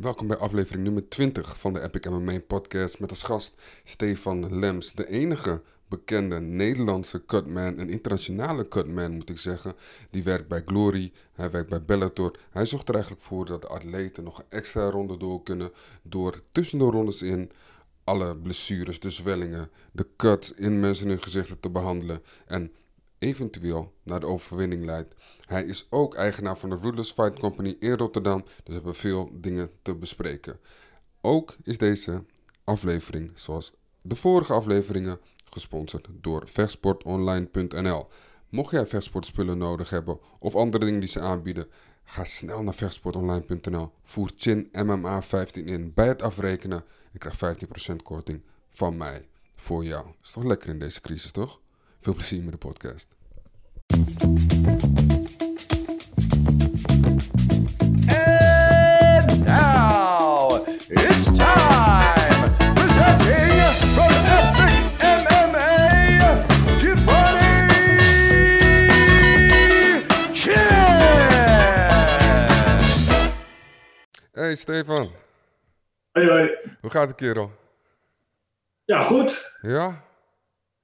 Welkom bij aflevering nummer 20 van de Epic MMA podcast met als gast Stefan Lems, de enige bekende Nederlandse cutman, een internationale cutman moet ik zeggen. Die werkt bij Glory, hij werkt bij Bellator. Hij zorgt er eigenlijk voor dat de atleten nog een extra ronde door kunnen door tussen de rondes in alle blessures, de zwellingen, de cuts in mensen hun gezichten te behandelen en eventueel naar de overwinning leidt. Hij is ook eigenaar van de Ruthless Fight Company in Rotterdam, dus we hebben veel dingen te bespreken. Ook is deze aflevering, zoals de vorige afleveringen, gesponsord door vechtsportonline.nl. Mocht jij vechtsportspullen nodig hebben of andere dingen die ze aanbieden, ga snel naar vechtsportonline.nl. Voer Chin MMA 15 in bij het afrekenen en krijg 15% korting van mij voor jou. Is toch lekker in deze crisis, toch? Veel plezier met de podcast. Hey Stefan, Hoi, hoi. hoe gaat het kerel? Ja, goed. Ja?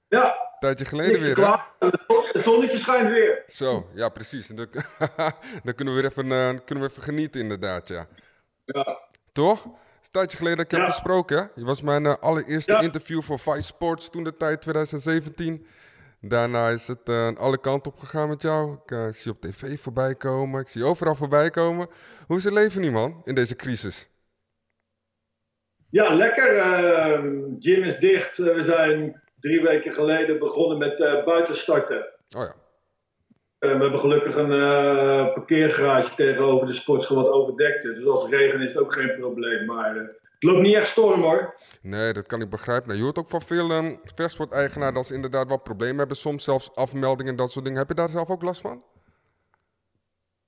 Ja, Tijdje geleden weer, hè? klagen. Het zon- Het zonnetje schijnt weer. Zo, ja precies. Dan, dan kunnen we weer even, eh, kunnen we even genieten inderdaad, ja. Ja, Toch? Een tijdje geleden dat ik heb Ja. gesproken, hè? Je was mijn eh, allereerste Ja. interview voor Vice Sports toen de tijd 2017. Daarna is het eh, alle kanten op gegaan met jou. Ik zie je op tv voorbij komen. Ik zie je overal voorbij komen. Hoe is het leven nu, man, in deze crisis? ja lekker. Gym is dicht. We zijn drie weken geleden begonnen met eh buitenstarten. Oh ja. Eh, we hebben gelukkig een eh, parkeergarage tegenover de sportschool wat overdekt is. Dus als het regen is het ook geen probleem. Maar het loopt niet echt storm hoor. Nee, dat kan ik begrijpen. Nou, je hoort ook van veel um, vechtsporteigenaren dat ze inderdaad wat problemen hebben. Soms zelfs afmeldingen en dat soort dingen. Heb je daar zelf ook last van?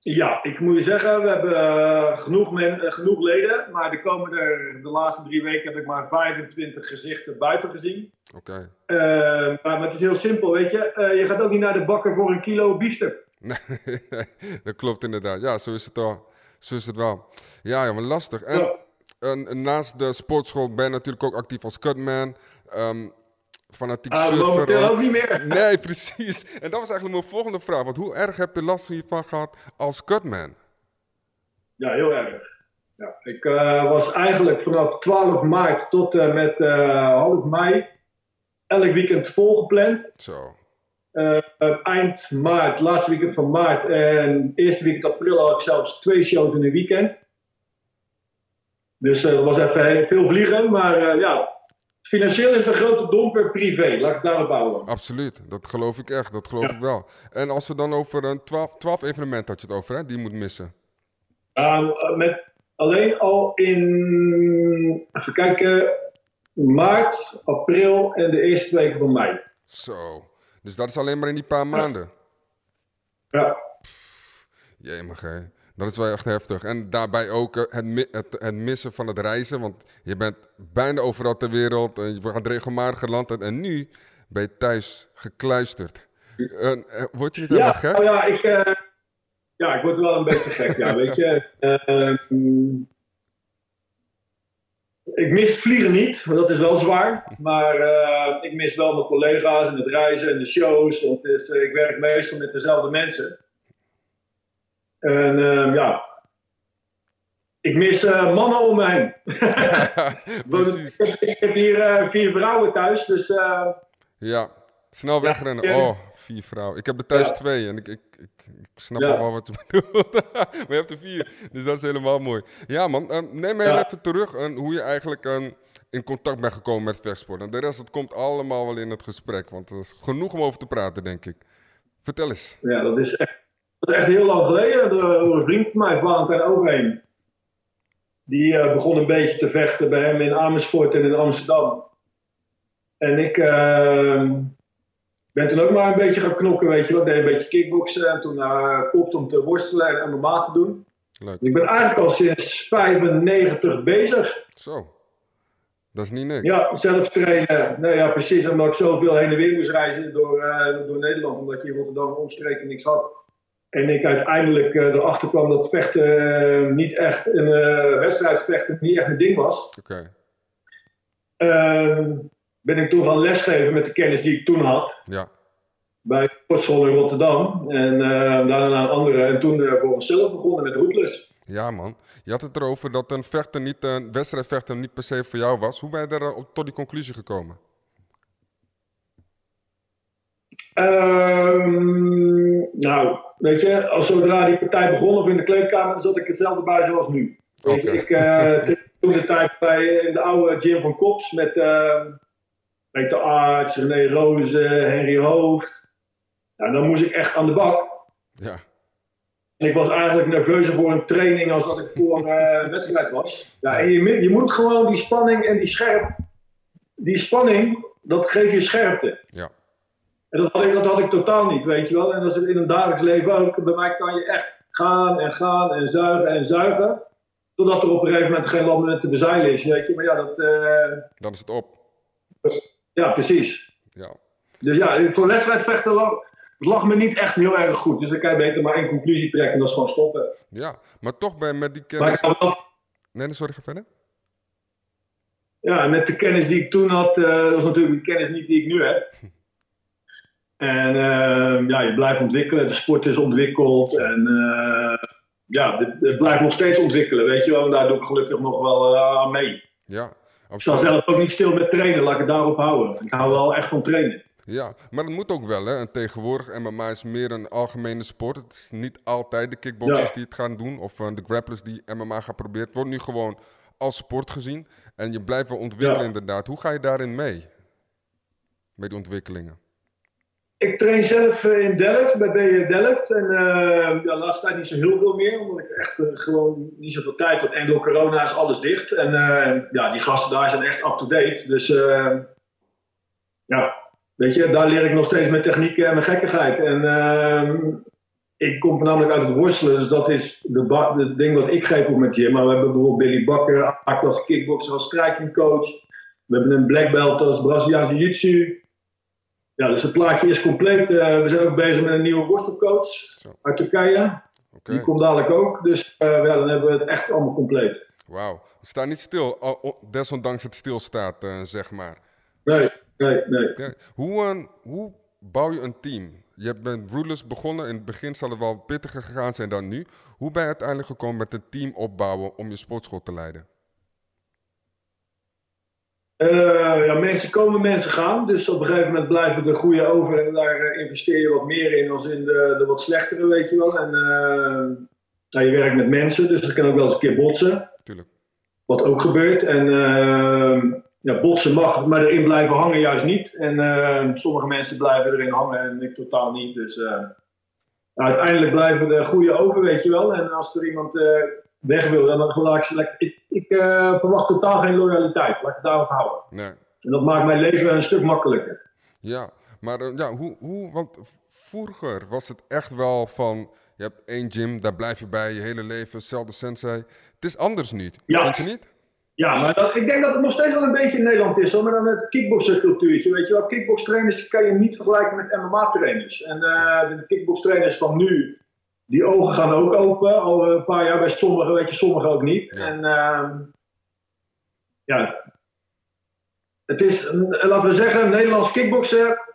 Ja, ik moet je zeggen, we hebben eh, genoeg, men, eh, genoeg leden. Maar de komende, de laatste drie weken heb ik maar 25 gezichten buiten gezien. Oké. Eh, maar, maar het is heel simpel, weet je. Je gaat ook niet naar de bakker voor een kilo biefstuk. Nee, dat klopt inderdaad. Ja, zo is het wel. Zo is het wel. Ja, ja maar lastig. En, Ja. en- en naast de sportschool ben je natuurlijk ook actief als cutman. ehm fanatiek Ah, surfer. momenteel ook. ook niet meer. Nee, precies. En dat was eigenlijk mijn volgende vraag. Want hoe erg heb je last hiervan gehad als cutman? Ja, heel erg. Ja, ik eh, was eigenlijk vanaf 12 maart tot en met eh, half mei elk weekend volgepland. Zo. Eh, eh, eind maart, laatste weekend van maart en eerste weekend april had ik zelfs twee shows in een weekend. Dus eh, er was even heel- veel vliegen, maar eh, ja, financieel is een grote domper privé. Laat ik daarop houden. Absoluut. Dat geloof ik echt. Dat geloof ik wel. En als we dan over een 12, 12 evenementen had je het over, hè? Die je moet missen. Uh, met alleen al in, even kijken, maart, april en de eerste weken van mei. Zo. Dus dat is alleen maar in die paar maanden. Ja, Jemig, hè. Dat is wel echt heftig. En daarbij ook eh, het, het, het missen van het reizen. Want je bent bijna overal ter wereld. En je gaat regelmatig geland. En, en nu ben je thuis gekluisterd. Eh, eh, word je niet helemaal ja, gek? nou ja, ik, ja, ik word wel een beetje gek, ja, weet je. Ik mis vliegen niet, want dat is wel zwaar. Maar ik mis wel mijn collega's en het reizen en de shows. Want het is, ik werk meestal met dezelfde mensen. En eh, ja, ik mis eh, mannen om me heen. Ik, heb, ik heb hier eh, vier vrouwen thuis, dus eh, Ja, snel wegrennen. ja. Oh, vier vrouwen. Ik heb er thuis Ja. twee en ik, ik, ik, ik snap Ja. al wel wat je bedoelt. maar je hebt er vier, dus dat is helemaal mooi. Ja man, ehm, neem Ja. even terug aan hoe je eigenlijk ehm, in contact bent gekomen met vechtsport. En de rest, dat komt allemaal wel in het gesprek, want er is genoeg om over te praten, denk ik. Vertel eens. Ja, dat is echt, dat is echt heel lang geleden. Door, door een vriend van mij, Valentijn Overheen. Die eh, begon een beetje te vechten bij hem in Amersfoort en in Amsterdam. En ik eh, ben toen ook maar een beetje gaan knokken, weet je wel. Ik deed een beetje kickboksen en toen naar uh, om te worstelen en MMA te doen. Leuk. Ik ben eigenlijk al sinds 95 bezig. Zo, dat is niet niks. Ja, zelf trainen. Nou ja, precies. Omdat ik zoveel heen en weer moest reizen door, eh, door Nederland. Omdat je in Rotterdam omstreken niks had. En ik uiteindelijk eh, erachter kwam dat vechten eh, niet echt een eh, wedstrijdvechten niet echt een ding was. Oké. Ehm, ben ik toen gaan lesgeven met de kennis die ik toen had. Ja. Bij de sportschool in Rotterdam. En daarna een andere. En toen voor mezelf begonnen met Rootless. Ja, man. Je had het erover dat een vechter niet, een wedstrijdvechter niet per se voor jou was. Hoe ben je op, tot die conclusie gekomen? Ehm, nou, weet je, als zodra die partij begon of in de kleedkamer, zat ik hetzelfde bij zoals nu. Ik eh, toen de tijd bij in de oude gym van Kops met eh Peter Arts, René Roze, Henry Hoofd. Nou, dan moest ik echt aan de bak. Ja. Ik was eigenlijk nerveuzer voor een training als dat ik voor eh, een wedstrijd was. Ja, en je, je moet gewoon die spanning en die scherp, die spanning, dat geeft je scherpte. Ja. En dat had, ik, dat had ik totaal niet, weet je wel. En dat is in een dagelijks leven ook. Bij mij kan je echt gaan en gaan en zuigen en zuigen. Totdat er op een gegeven moment geen land meer te bezeilen is, weet je. Maar ja, dat, eh, Dan is het op. ja precies. Ja. Dus ja, voor wedstrijdvechten lag, lag me niet echt heel erg goed. Dus dan kan je beter maar één conclusie trekken en dat is gewoon stoppen. Ja. Maar toch ben met die Maar ik kennis... wel Nee, nee, sorry, ga verder. Ja, met de kennis die ik toen had, eh, dat was natuurlijk de kennis niet die ik nu heb. En eh, ja, je blijft ontwikkelen, de sport is ontwikkeld en eh, ja, het, blijft nog steeds ontwikkelen, weet je wel. En daar doe ik gelukkig nog wel eh, aan mee. Ja. Ik sta zelf ook niet stil met trainen, laat ik het daarop houden. Ik hou wel echt van trainen. Ja, maar dat moet ook wel, hè. En tegenwoordig, MMA is meer een algemene sport. Het is niet altijd de kickboxers Ja. die het gaan doen of eh, de grapplers die MMA gaan proberen. Het wordt nu gewoon als sport gezien. En je blijft wel ontwikkelen Ja. inderdaad. Hoe ga je daarin mee? Met die ontwikkelingen? Ik train zelf eh, in Delft, bij BE Delft. En eh, ja, laatste tijd niet zo heel veel meer, omdat ik echt eh, gewoon niet zoveel tijd had. En door corona is alles dicht. En ja, die gasten daar zijn echt up-to-date. Dus ja, weet je, daar leer ik nog steeds mijn technieken en mijn gekkigheid. En ik kom voornamelijk uit het worstelen, dus dat is de het ding wat ik geef op mijn gym. Maar we hebben bijvoorbeeld Billy Bakker, Ak als kickboxer, als strijkingcoach. We hebben een black belt als Braziliaanse jiu-jitsu. Ja, dus het plaatje is compleet. Eh, we zijn ook bezig met een nieuwe worstelcoach uit Turkije. Die komt dadelijk ook. Dus eh, ja, dan hebben we het echt allemaal compleet. wauw. We staan niet stil, desondanks het stilstaat, eh, zeg maar. Nee, nee, nee. Ja, hoe, hoe bouw je een team? Je hebt met Rulers begonnen. In het begin zal het wel pittiger gegaan zijn dan nu. Hoe ben je uiteindelijk gekomen met een team opbouwen om je sportschool te leiden? Eh, ja, mensen komen, mensen gaan. Dus op een gegeven moment blijven er goede over. En daar eh, investeer je wat meer in als in de, de wat slechtere, weet je wel. En ja, je werkt met mensen, dus dat kan ook wel eens een keer botsen. Tuurlijk. Wat ook gebeurt. En eh, ja, botsen mag, maar erin blijven hangen juist niet. En eh, sommige mensen blijven erin hangen en ik totaal niet. Dus nou, uiteindelijk blijven er goede over, weet je wel. En als er iemand weg wil, dan laat ik ze lekker. Ik, eh, verwacht totaal geen loyaliteit. Laat ik het daarop houden. Nee. En dat maakt mijn leven een stuk makkelijker. Ja, maar eh, ja, hoe, hoe, want vroeger was het echt wel van, je hebt één gym, daar blijf je bij je hele leven, hetzelfde sensei. Het is anders nu, Ja. vind je niet? Ja, maar dat, ik denk dat het nog steeds wel een beetje in Nederland is, hoor. maar dan met kickboxercultuurtje. Weet je wel, kickboxtrainers kan je niet vergelijken met MMA-trainers. En eh, de kickboxtrainers van nu, die ogen gaan ook open. Al een paar jaar bij sommigen, weet je, sommigen ook niet. Ja. En ehm, ja, het is, eh, laten we zeggen, Nederlands kickbokser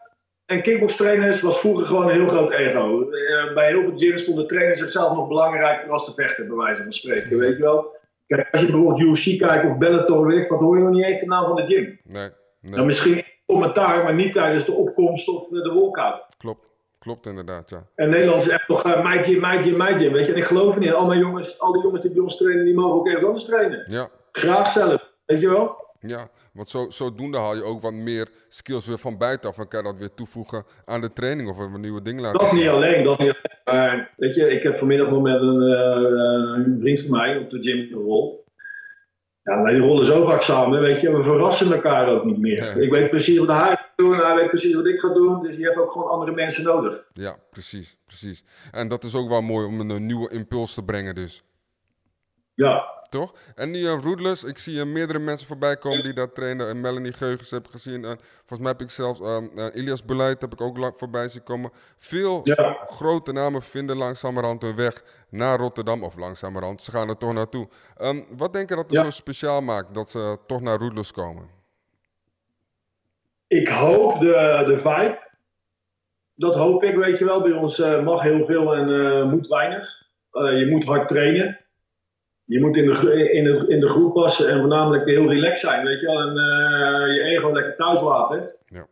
en kickbokstrainers was vroeger gewoon een heel groot ego. Eh, bij heel veel gyms stonden trainers zichzelf nog belangrijker als de vechter, bij wijze van spreken, weet je wel. Kijk, als je bijvoorbeeld UFC kijkt of Bellator, weet ik wat, hoor je nog niet eens de naam van de gym. Nee, nee, Nou, misschien commentaar, maar niet tijdens de opkomst of eh, de walkout. klopt. Klopt inderdaad, ja. En Nederland is echt toch uh, gym, mijn gym, mijn gym, weet je. En ik geloof niet in. Al mijn jongens, al die jongens die bij ons trainen, die mogen ook ergens anders trainen. Ja, Graag zelf, weet je wel. ja. want zo, zodoende haal je ook wat meer skills weer van buitenaf en kan je dat weer toevoegen aan de training of weer nieuwe dingen laten Dat zien. niet alleen, dat niet alleen. Maar weet je, ik heb vanmiddag nog met een, eh, een vriend van mij op de gym gerold. Ja, wij rollen zo vaak samen, weet je, we verrassen elkaar ook niet meer. Ja. Ik weet precies wat hij gaat doen, hij weet precies wat ik ga doen, dus je hebt ook gewoon andere mensen nodig. Ja, precies, precies. En dat is ook wel mooi om een, nieuwe impuls te brengen dus. Ja, Toch? En nu uh, Rootless, ik zie uh, meerdere mensen voorbij komen die daar trainen. En Melanie Geugens heb ik gezien. En volgens mij heb ik zelfs uh, Ilias Beleid heb ik ook voorbij zien komen. Veel Ja. grote namen vinden langzamerhand hun weg naar Rotterdam. Of langzamerhand, ze gaan er toch naartoe. Ehm, wat denk je dat Ja. zo speciaal maakt dat ze toch naar Rootless komen? Ik hoop de, de vibe. Dat hoop ik, weet je wel. Bij ons eh, mag heel veel en eh, moet weinig. Eh, je moet hard trainen. Je moet in de, in, de, in de groep passen en voornamelijk heel relaxed zijn, weet je wel. En eh, je ego lekker thuis laten. Ja.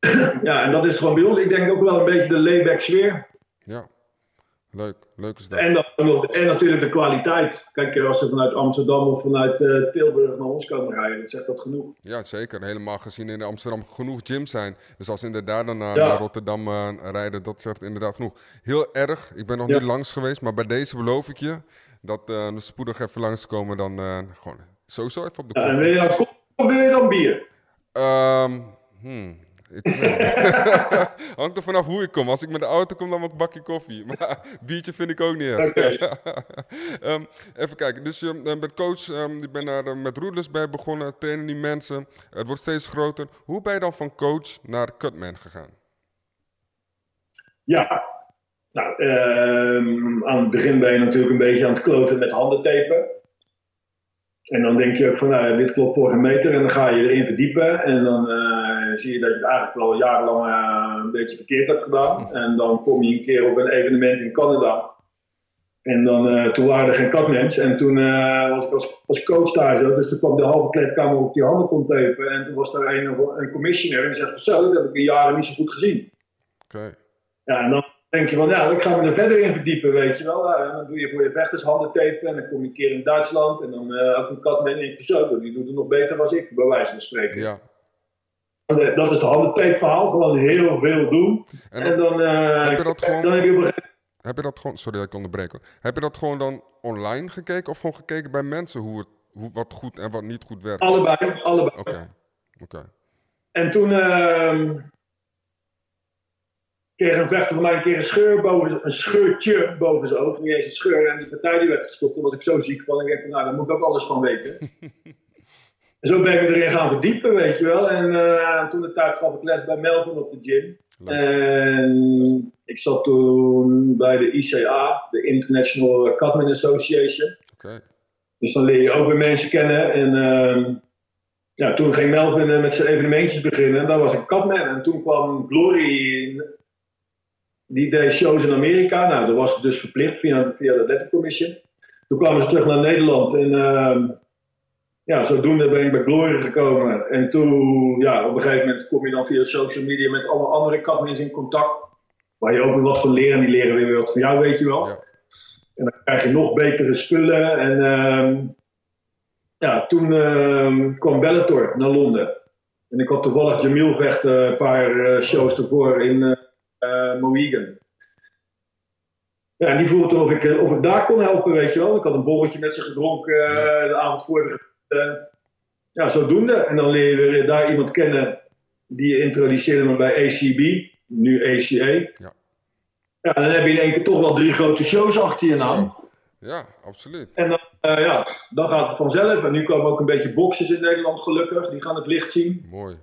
ja, en dat is gewoon bij ons. Ik denk ook wel een beetje de layback sfeer. Ja, leuk. Leuk is dat. En, dan, en natuurlijk de kwaliteit. Kijk, als ze vanuit Amsterdam of vanuit eh, Tilburg naar ons komen rijden, dat zegt dat genoeg. Ja, zeker. Helemaal gezien in Amsterdam genoeg gyms zijn. Dus als ze inderdaad dan naar, Ja. naar Rotterdam eh, rijden, dat zegt inderdaad genoeg. Heel erg. Ik ben nog Ja. niet langs geweest, maar bij deze beloof ik je dat eh, we spoedig even langskomen. Dan eh, gewoon sowieso even op de koffie. wil je dan koffie of wil je dan bier? Ehm, hmm. Hangt er vanaf hoe ik kom. Als ik met de auto kom, dan wat bakje koffie. Maar biertje vind ik ook niet erg. Ehm, even kijken. Dus je eh, bent coach, ehm, je bent daar eh, met roeders bij begonnen, trainen die mensen. Het wordt steeds groter. Hoe ben je dan van coach naar cutman gegaan? Ja. Nou, ehm, aan het begin ben je natuurlijk een beetje aan het kloten met handentapen. En dan denk je ook van, nou, dit klopt voor een meter. En dan ga je erin verdiepen. En dan eh, zie je dat je het eigenlijk wel jarenlang eh, een beetje verkeerd hebt gedaan. En dan kom je een keer op een evenement in Canada. En dan, eh, toen waren er geen katmens. En toen was ik als, als coach daar zo. Dus toen kwam de halve kleedkamer op die handen kon tapen. En toen was daar een, een commissioner. En die zegt, zo, dat heb ik in jaren niet zo goed gezien. Oké. Ja, en dan denk je van, ja, ik ga me er verder in verdiepen, weet je wel. En dan doe je voor je vechters handen tapen en dan kom je een keer in Duitsland en dan eh ook een kat met een zo, die doet het nog beter dan ik, bij wijze van spreken. Ja. En, eh, Dat is het handentape verhaal, gewoon heel veel doen. En En, dan, eh, heb je dat gewoon- dan heb je op heb je dat gewoon, sorry dat ik onderbreek hoor. Heb je dat gewoon dan online gekeken of gewoon gekeken bij mensen hoe het, hoe, wat goed en wat niet goed werkt? allebei, allebei. Oké. Oké. En toen ehm kreeg een vechter van mij een keer een scheur boven, een scheurtje boven zijn hoofd. Niet eens een scheur. En die partij die werd gestopt. Daar was ik zo ziek van. Ik dacht, nou, daar moet ik ook alles van weten. en zo ben ik me erin gaan verdiepen, weet je wel. En eh, toen de tijd gaf ik les bij Melvin op de gym. Leuk. En ik zat toen bij de ICA, de International Cutman Association. Dus dan leer je ook weer mensen kennen. En ehm, ja, toen ging Melvin eh, met zijn evenementjes beginnen. En daar was ik Catman. En toen kwam Glory. Die deed shows in Amerika. Nou, dat was dus verplicht via, via de Athletic Commission. Toen kwamen ze terug naar Nederland. En ehm, ja, zodoende ben ik bij Glory gekomen. En toen, ja, op een gegeven moment kom je dan via social media met alle andere Catmans in contact. Waar je ook weer wat van leren. En die leren weer wat van jou, weet je wel. Ja. En dan krijg je nog betere spullen. En ehm, ja, toen ehm, kwam Bellator naar Londen. En ik had toevallig Jamil vechten een paar eh, shows ervoor in Mohegan. Ja, en die voelde toen of ik, eh, of ik daar kon helpen, weet je wel. Ik had een borreltje met ze gedronken eh, de avond voor de Ja, zodoende. En dan leer je weer daar iemand kennen die introduceerde me bij ACB, nu ACA. Ja. Ja, dan heb je in één keer toch wel drie grote shows achter je naam. Ja, absoluut. En dan, ja, dan gaat het vanzelf. En nu komen ook een beetje boxers in Nederland gelukkig. Die gaan het licht zien. Mooi.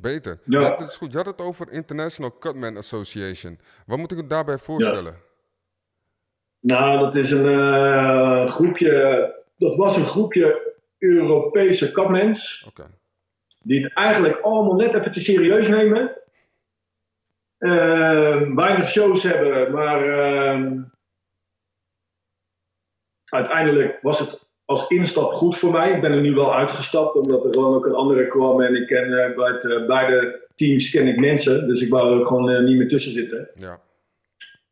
Beter. Ja. Dat is goed. Je had het over International Cutman Association. Wat moet ik me daarbij voorstellen? Nou, dat is een eh, groepje. Dat was een groepje Europese kapmens. Oké. Die het eigenlijk allemaal net even te serieus nemen. Eh, weinig shows hebben, maar ehm, uiteindelijk was het als instap goed voor mij. Ik ben er nu wel uitgestapt, omdat er gewoon ook een andere kwam. En ik ken eh, bij het, eh, beide teams ken ik mensen, dus ik wou er ook gewoon eh, niet meer tussen zitten. Ja.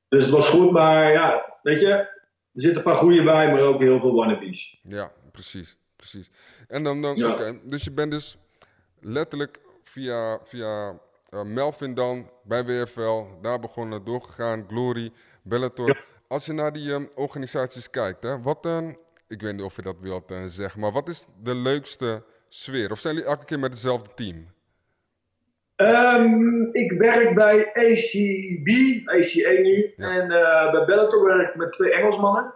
Dus het was goed, maar ja, weet je, er zitten een paar goede bij, maar ook heel veel wannabes. Ja, precies. precies. En dan, dan Ja. Dus je bent dus letterlijk via, via Melvin dan bij WFL, daar begonnen, doorgegaan, Glory, Bellator. Als je naar die ehm, organisaties kijkt, hè, wat dan, ik weet niet of je dat wilt eh, zeggen, maar wat is de leukste sfeer? Of zijn jullie elke keer met hetzelfde team? Ehm, ik werk bij ACB, ACA nu. Ja. En eh, bij Bellator werk ik met twee Engelsmannen.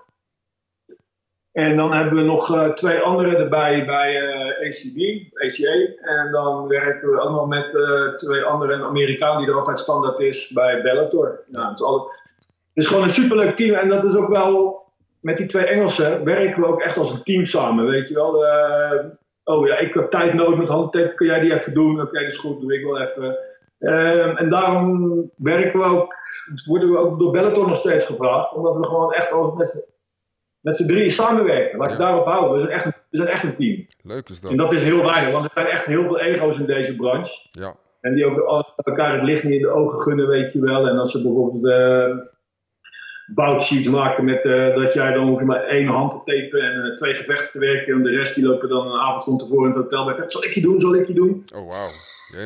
En dan hebben we nog eh, twee andere erbij bij eh, ACB, ACA. En dan werken we ook nog met twee andere, een Amerikaan die er altijd standaard is bij Bellator. Nou, het, is alle- het is gewoon een superleuk team en dat is ook wel, met die twee Engelsen werken we ook echt als een team samen, weet je wel. Eh, oh ja, ik heb tijd nodig met handtape, kun jij die even doen? Oké, dat is goed, doe ik wel even. Ehm, en daarom werken we ook, worden we ook door Bellator nog steeds gevraagd, omdat we gewoon echt als met z'n- met z'n drieën samenwerken. Laat ik Ja. daarop houden. We zijn, echt, we zijn echt een team. Leuk is dat. En dat is heel weinig, want er zijn echt heel veel ego's in deze branche. Ja, En die ook elkaar het licht niet in de ogen gunnen, weet je wel. En als ze bijvoorbeeld eh boutsheets maken met eh, dat jij dan hoef je maar één hand te tapen en eh, twee gevechten te werken. En de rest die lopen dan een avond van tevoren in het hotel bij. Zal ik je doen, zal ik je doen? oh wauw.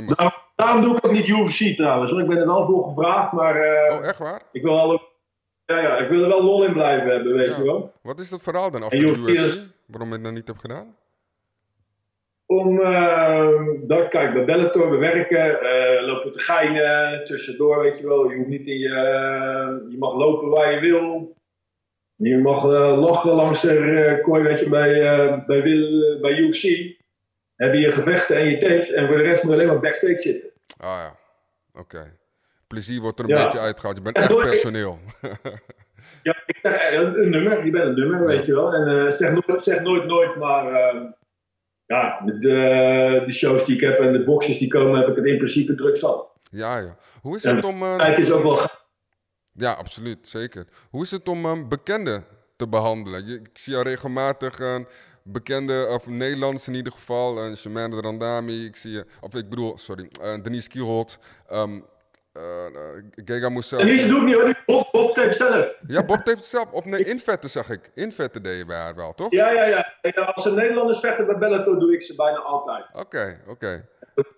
Daarom, daarom doe ik ook niet UFC trouwens. hoor. Ik ben er wel voor gevraagd, maar eh, Oh, echt waar? ik, wil wel, ja, ja, ik wil er wel lol in blijven hebben, weet Ja. je wel. Wat is het verhaal dan achter de UFC is-? Waarom je het nou niet hebt gedaan? Om, eh, dat, kijk, bij Bellator, we werken, eh, lopen te geinen, tussendoor, weet je wel. Je hoeft niet in je, eh, je mag lopen waar je wil. Je mag lachen langs de kooi, weet je, bij, bij, Wil- bij UFC. Heb je gevechten en je tapes en voor de rest moet je alleen maar backstage zitten. Ah ja, oké. Plezier wordt er een Ja. beetje uitgehaald. Je bent echt door- personeel. Ja, ik zeg een, nummer, je bent een nummer, weet je wel. En zeg, nooit, zeg nooit nooit, maar ja, de, de shows die ik heb en de boxes die komen, heb ik het in principe druk zat. ja, ja. Hoe is het om... eh, Het is ook wel Ja, absoluut, zeker. Hoe is het om um, bekenden te behandelen? Je, ik zie jou regelmatig een bekende, of Nederlands in ieder geval, uh, Shemane Randami, ik zie je, of ik bedoel, sorry, eh, Denise Kielholt, um, uh, Gega Moussa. En deze doe ik niet hoor, Bob, Bob tape zelf. Ja, Bob het zelf, of nee, invetten zag ik. Invetten deed je bij haar wel, toch? Ja, ja, ja. Ja, Als er Nederlanders vechten bij Bellator, doe ik ze bijna altijd. Oké, oké.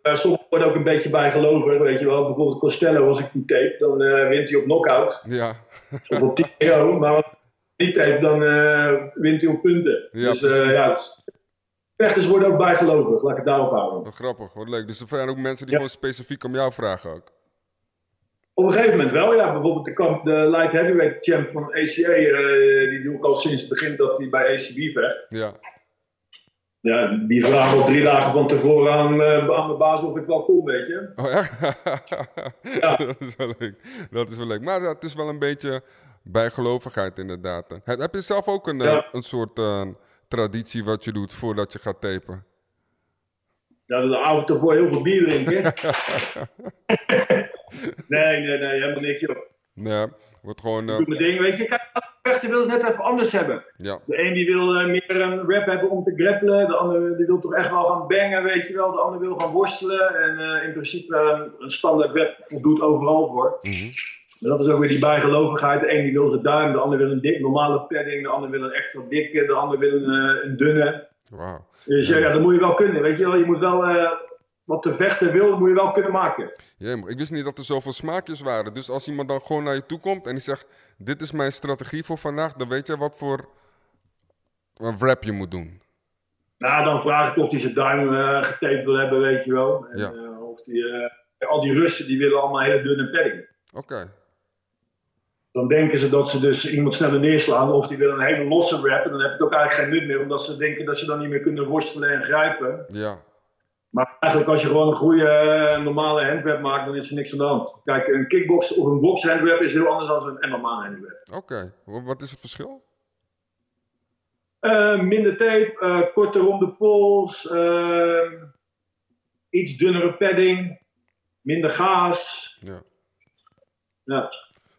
Uh, sommigen worden ook een beetje bijgelovig, weet je wel. Bijvoorbeeld Costello, als ik die tape, dan eh, wint hij op knockout. Ja, Of op TKO, maar als die tape, dan eh, wint hij op punten. Ja, dus eh, ja, dus- vechters worden ook bijgelovig, laat ik het daarop houden. wat grappig, wat leuk. Dus er zijn ook mensen die Ja. gewoon specifiek om jou vragen ook. Op een gegeven moment wel, ja. Bijvoorbeeld de, kamp, de light heavyweight champ van ACA, eh, die doe ik al sinds het begin dat hij bij ACB vecht. Ja, Ja, die vragen al drie dagen van tevoren aan, eh, aan mijn baas of ik wel kom, weet je. Oh ja? Ja. dat is wel leuk. Dat is wel leuk. Maar het is wel een beetje bijgelovigheid inderdaad. Heb, heb je zelf ook een, eh, Ja. een soort traditie wat je doet voordat je gaat tapen? Ja, de avond ervoor heel veel bier drinken. nee, nee, nee, helemaal niks. Joh. Ik Nee, wordt gewoon... eh, doe mijn ding, weet je. Kijk, vechter wil het net even anders hebben. ja, De een die wil eh, meer een rap hebben om te grappelen. De ander die wil toch echt wel gaan bangen, weet je wel. De ander wil gaan worstelen. En eh, in principe eh, een standaard rap voldoet overal voor. mhm. En dat is ook weer die bijgelovigheid. De een die wil zijn duim, de ander wil een dik normale padding. De ander wil een extra dikke, de ander wil een, eh, een dunne. wauw. Dus ja, ja, dat moet je wel kunnen, weet je wel. Je moet wel, eh, wat de vechter wil, moet je wel kunnen maken. Jemig, ik wist niet dat er zoveel smaakjes waren. Dus als iemand dan gewoon naar je toe komt en die zegt... Dit is mijn strategie voor vandaag, dan weet je wat voor een rap je moet doen. Nou, dan vraag ik of hij zijn duim eh getaped wil hebben, weet je wel. En, Ja. eh, of die, eh, al die Russen die willen allemaal hele dunne padding. Oké, Dan denken ze dat ze dus iemand sneller neerslaan. Of die willen een hele losse rap. En dan heb je het ook eigenlijk geen nut meer. Omdat ze denken dat ze dan niet meer kunnen worstelen en grijpen. ja. Maar eigenlijk als je gewoon een goede eh, normale handwrap maakt, dan is er niks aan de hand. Kijk, een kickbox of een box handwrap is heel anders dan een MMA handwrap. Oké, Wa- wat is het verschil? Eh, minder tape, eh, korter om de pols, iets dunnere padding, minder gaas. Ja. Ja.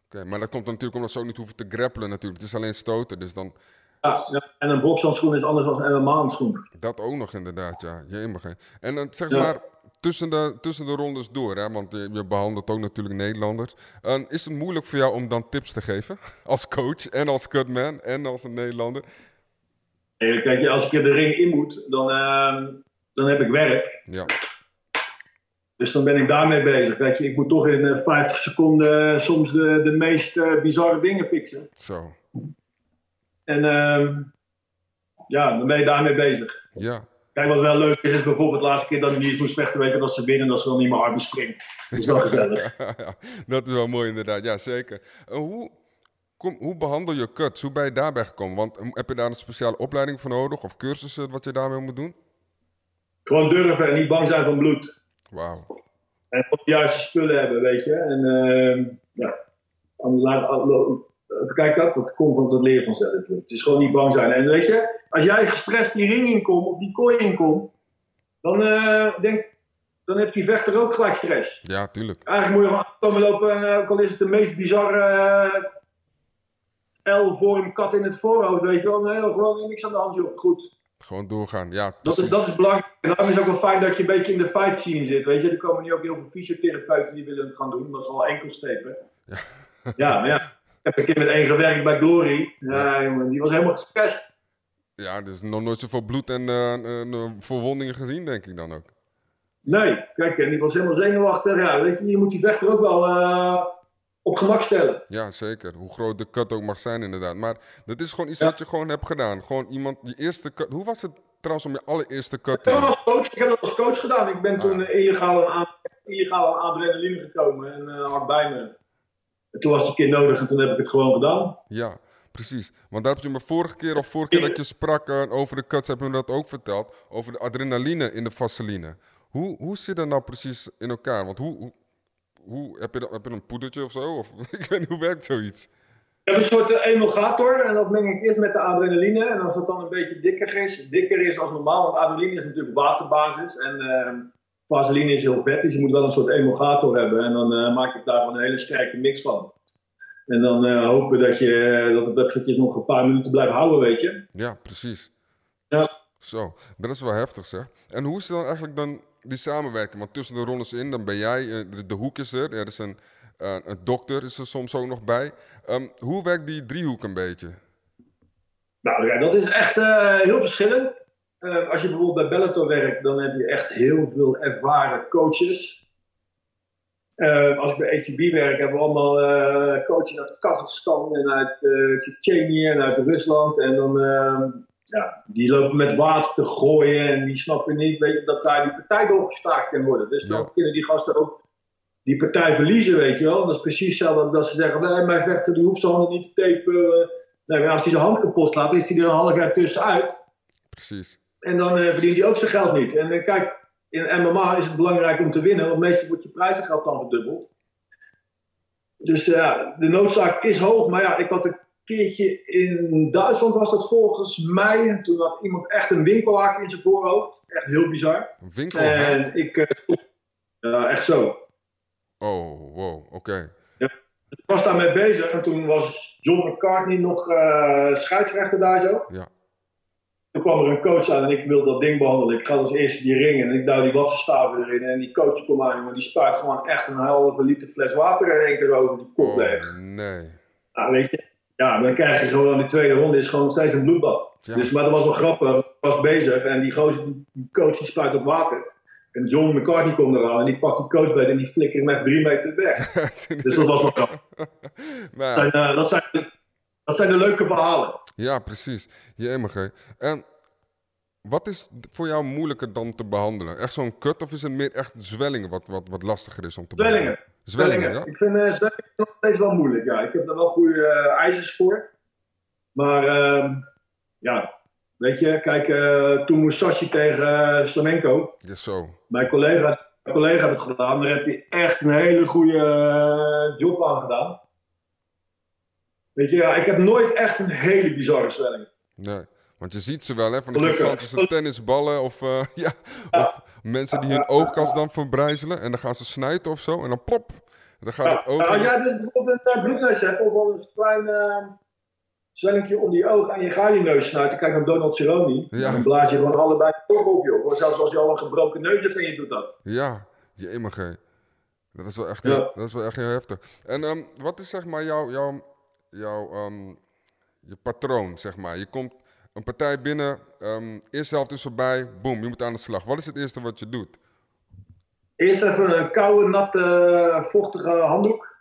Oké, maar dat komt natuurlijk omdat ze ook niet hoeven te grappelen natuurlijk. Het is alleen stoten, dus dan... Ja, ja. En een bokshandschoen is anders dan een MMA-handschoen. Dat ook nog inderdaad, ja. Jemig, hè. En dan zeg Ja. maar, tussen de, tussen de rondes door, hè, want je, je behandelt ook natuurlijk Nederlanders. En is het moeilijk voor jou om dan tips te geven? Als coach en als cutman en als een Nederlander? Eh, Kijk, als ik er de ring in moet, dan, eh, dan heb ik werk. Ja, Dus dan ben ik daarmee bezig. Kijk, ik moet toch in eh, 50 seconden eh, soms de, de meest eh, bizarre dingen fixen. zo. En ehm, ja, dan ben je daarmee bezig. Ja, Kijk, wat wel leuk is, is bijvoorbeeld de laatste keer dat ik niet eens moest vechten, weet je, dat ze winnen en dat ze dan niet meer Arby springt. Dat is wel gezellig. dat is wel mooi inderdaad, ja zeker. En hoe, kom, hoe behandel je cuts? Hoe ben je daarbij gekomen? Want um, heb je daar een speciale opleiding voor nodig of cursussen wat je daarmee moet doen? Gewoon durven en niet bang zijn van bloed. Wauw. En de juiste spullen hebben, weet je. En ehm, ja, kijk dat, dat komt van dat leer vanzelf. Het is gewoon niet bang zijn. En weet je, als jij gestrest die ring inkomt of die kooi inkomt, dan eh, denk dan heeft die vechter ook gelijk stress. Ja, tuurlijk. Eigenlijk moet je gewoon komen lopen en eh, ook al is het de meest bizarre eh, L voor een kat in het voorhoofd, weet je wel. Nee, gewoon niks aan de hand, joh. Goed. Gewoon doorgaan. Ja, Dat is, dat is belangrijk. En daarom is het ook wel fijn dat je een beetje in de fight scene zit. Weet je, er komen nu ook heel veel fysiotherapeuten die willen het gaan doen. Dat is al enkelstepen. Ja. ja, maar ja. Ik heb een keer met één gewerkt bij Glory. Ja, jongen, die was helemaal gestrest. Ja, dus nog nooit zoveel bloed en eh, eh, verwondingen gezien, denk ik dan ook. Nee, kijk, en die was helemaal zenuwachtig. Ja, weet je, je moet die vechter ook wel eh, op gemak stellen. Ja, zeker. Hoe groot de cut ook mag zijn, inderdaad. Maar dat is gewoon iets Ja. wat je gewoon hebt gedaan. Gewoon iemand, die eerste cut. Hoe was het trouwens om je allereerste cut te Ik als coach, ik heb dat als coach gedaan. Ik ben toen Ah. eh, illegaal aan, illegaal aan adrenaline gekomen en eh hard bij me. En toen was het een keer nodig en toen heb ik het gewoon gedaan. Ja, precies. Want daar heb je me vorige keer of vorige keer dat je sprak eh, over de cuts, heb je me dat ook verteld. Over de adrenaline in de vaseline. Hoe, hoe zit dat nou precies in elkaar? Want hoe, hoe, hoe heb, je dat, heb je een poedertje of zo? Of, ik weet niet, hoe werkt zoiets? Ik heb een soort eh, emulgator en dat meng ik eerst met de adrenaline. En als het dan een beetje dikker is, dikker is als normaal, want adrenaline is natuurlijk waterbasis en eh, vaseline is heel vet. Dus je moet wel een soort emulgator hebben en dan eh, maak ik daar gewoon een hele sterke mix van. En dan eh, hopen dat, je, dat het eventjes nog een paar minuten blijft houden, weet je. Ja, precies. Ja. Zo, dat is wel heftig zeg. En hoe is dan eigenlijk dan die samenwerking? Want tussen de rondes in, dan ben jij, eh, de, de hoek is er, er is een, eh, een dokter is er soms ook nog bij. Ehm, hoe werkt die driehoek een beetje? Nou ja, dat is echt eh, heel verschillend. Eh, als je bijvoorbeeld bij Bellator werkt, dan heb je echt heel veel ervaren coaches. Eh, als ik bij ACB werk, hebben we allemaal eh, coaches uit Kazachstan en uit Tsjetsjenië en uit Rusland. En dan, eh, ja, die lopen met water te gooien en die snappen niet weet je, dat daar die partij doorgestaakt kan worden. Dus dan Ja. kunnen die gasten ook die partij verliezen, weet je wel. Dat is precies hetzelfde dat ze zeggen, nee, mijn vechter die hoeft zijn handen niet te tapen. Nee, maar als hij zijn hand kapot slaat, is hij er een half jaar tussenuit. Precies. En dan eh, verdient hij ook zijn geld niet. En eh, kijk, in MMA is het belangrijk om te winnen, want meestal wordt je prijzengeld dan verdubbeld. Dus eh, ja, de noodzaak is hoog. Maar ja, ik had een keertje in Duitsland, was dat volgens mij. En toen had iemand echt een winkelhaak in zijn voorhoofd. Echt heel bizar. Een winkel. En ik, eh, ja, echt zo. Oh, wow, oké. Ik was daarmee bezig en toen was John McCartney nog eh, scheidsrechter daar zo. Ja. Toen kwam er een coach aan en ik wilde dat ding behandelen. Ik ga als eerste die ring in en ik duw die wattenstaven erin. En die coach komt aan, jongen, die spuit gewoon echt een halve liter fles water in één keer over die kop leeg. Oh, nee. Nou, weet je, ja, dan krijg je gewoon die tweede ronde, is gewoon nog steeds een bloedbad. Ja. Dus, maar dat was wel grappig, ik was bezig en die, gozer, die die coach die spuit op water. En John McCartney komt eraan en die pakt die coach bij en die flikkert hem echt drie meter weg. Dus dat was wel grappig. maar Dat ja, zijn, eh, dat, zijn, dat zijn de leuke verhalen. ja, precies. Jemige. En wat is voor jou moeilijker dan te behandelen? Echt zo'n kut of is het meer echt zwellingen wat, wat, wat lastiger is om te Zwellingen. behandelen? Zwellingen, ja? Ik vind eh, zwellingen nog steeds wel moeilijk. Ja. Ik heb er wel goede ijzers voor. Maar ehm, ja, weet je, kijk, eh, toen Musashi tegen uh, Slamenko, Ja, zo. mijn collega, mijn collega heeft het gedaan, daar heeft hij echt een hele goede job aan gedaan. Weet je, ja, ik heb nooit echt een hele bizarre zwelling. Nee. Want je ziet ze wel, hè? Van die Gelukkig. gigantische tennisballen of, eh, ja, of mensen die hun oogkast dan verbrijzelen en dan gaan ze snuiten of zo en dan plop. Dan gaat het oog... als jij dus bijvoorbeeld een uh, bloedneus hebt of wel een klein eh zwellingje om die oog en je gaat je neus snuiten, kijk naar Donald Cerrone, Ja. dan blaas je gewoon allebei toch op joh. Zelfs als je al een gebroken neus hebt en je doet dat. Ja, jemige. Dat is wel echt, Ja. heel, dat is wel echt heel heftig. En ehm, wat is zeg maar jouw, jouw, jouw ehm, je patroon, zeg maar? Je komt een partij binnen, ehm eerste helft is voorbij, boom, je moet aan de slag. Wat is het eerste wat je doet? Eerst even een koude, natte, vochtige handdoek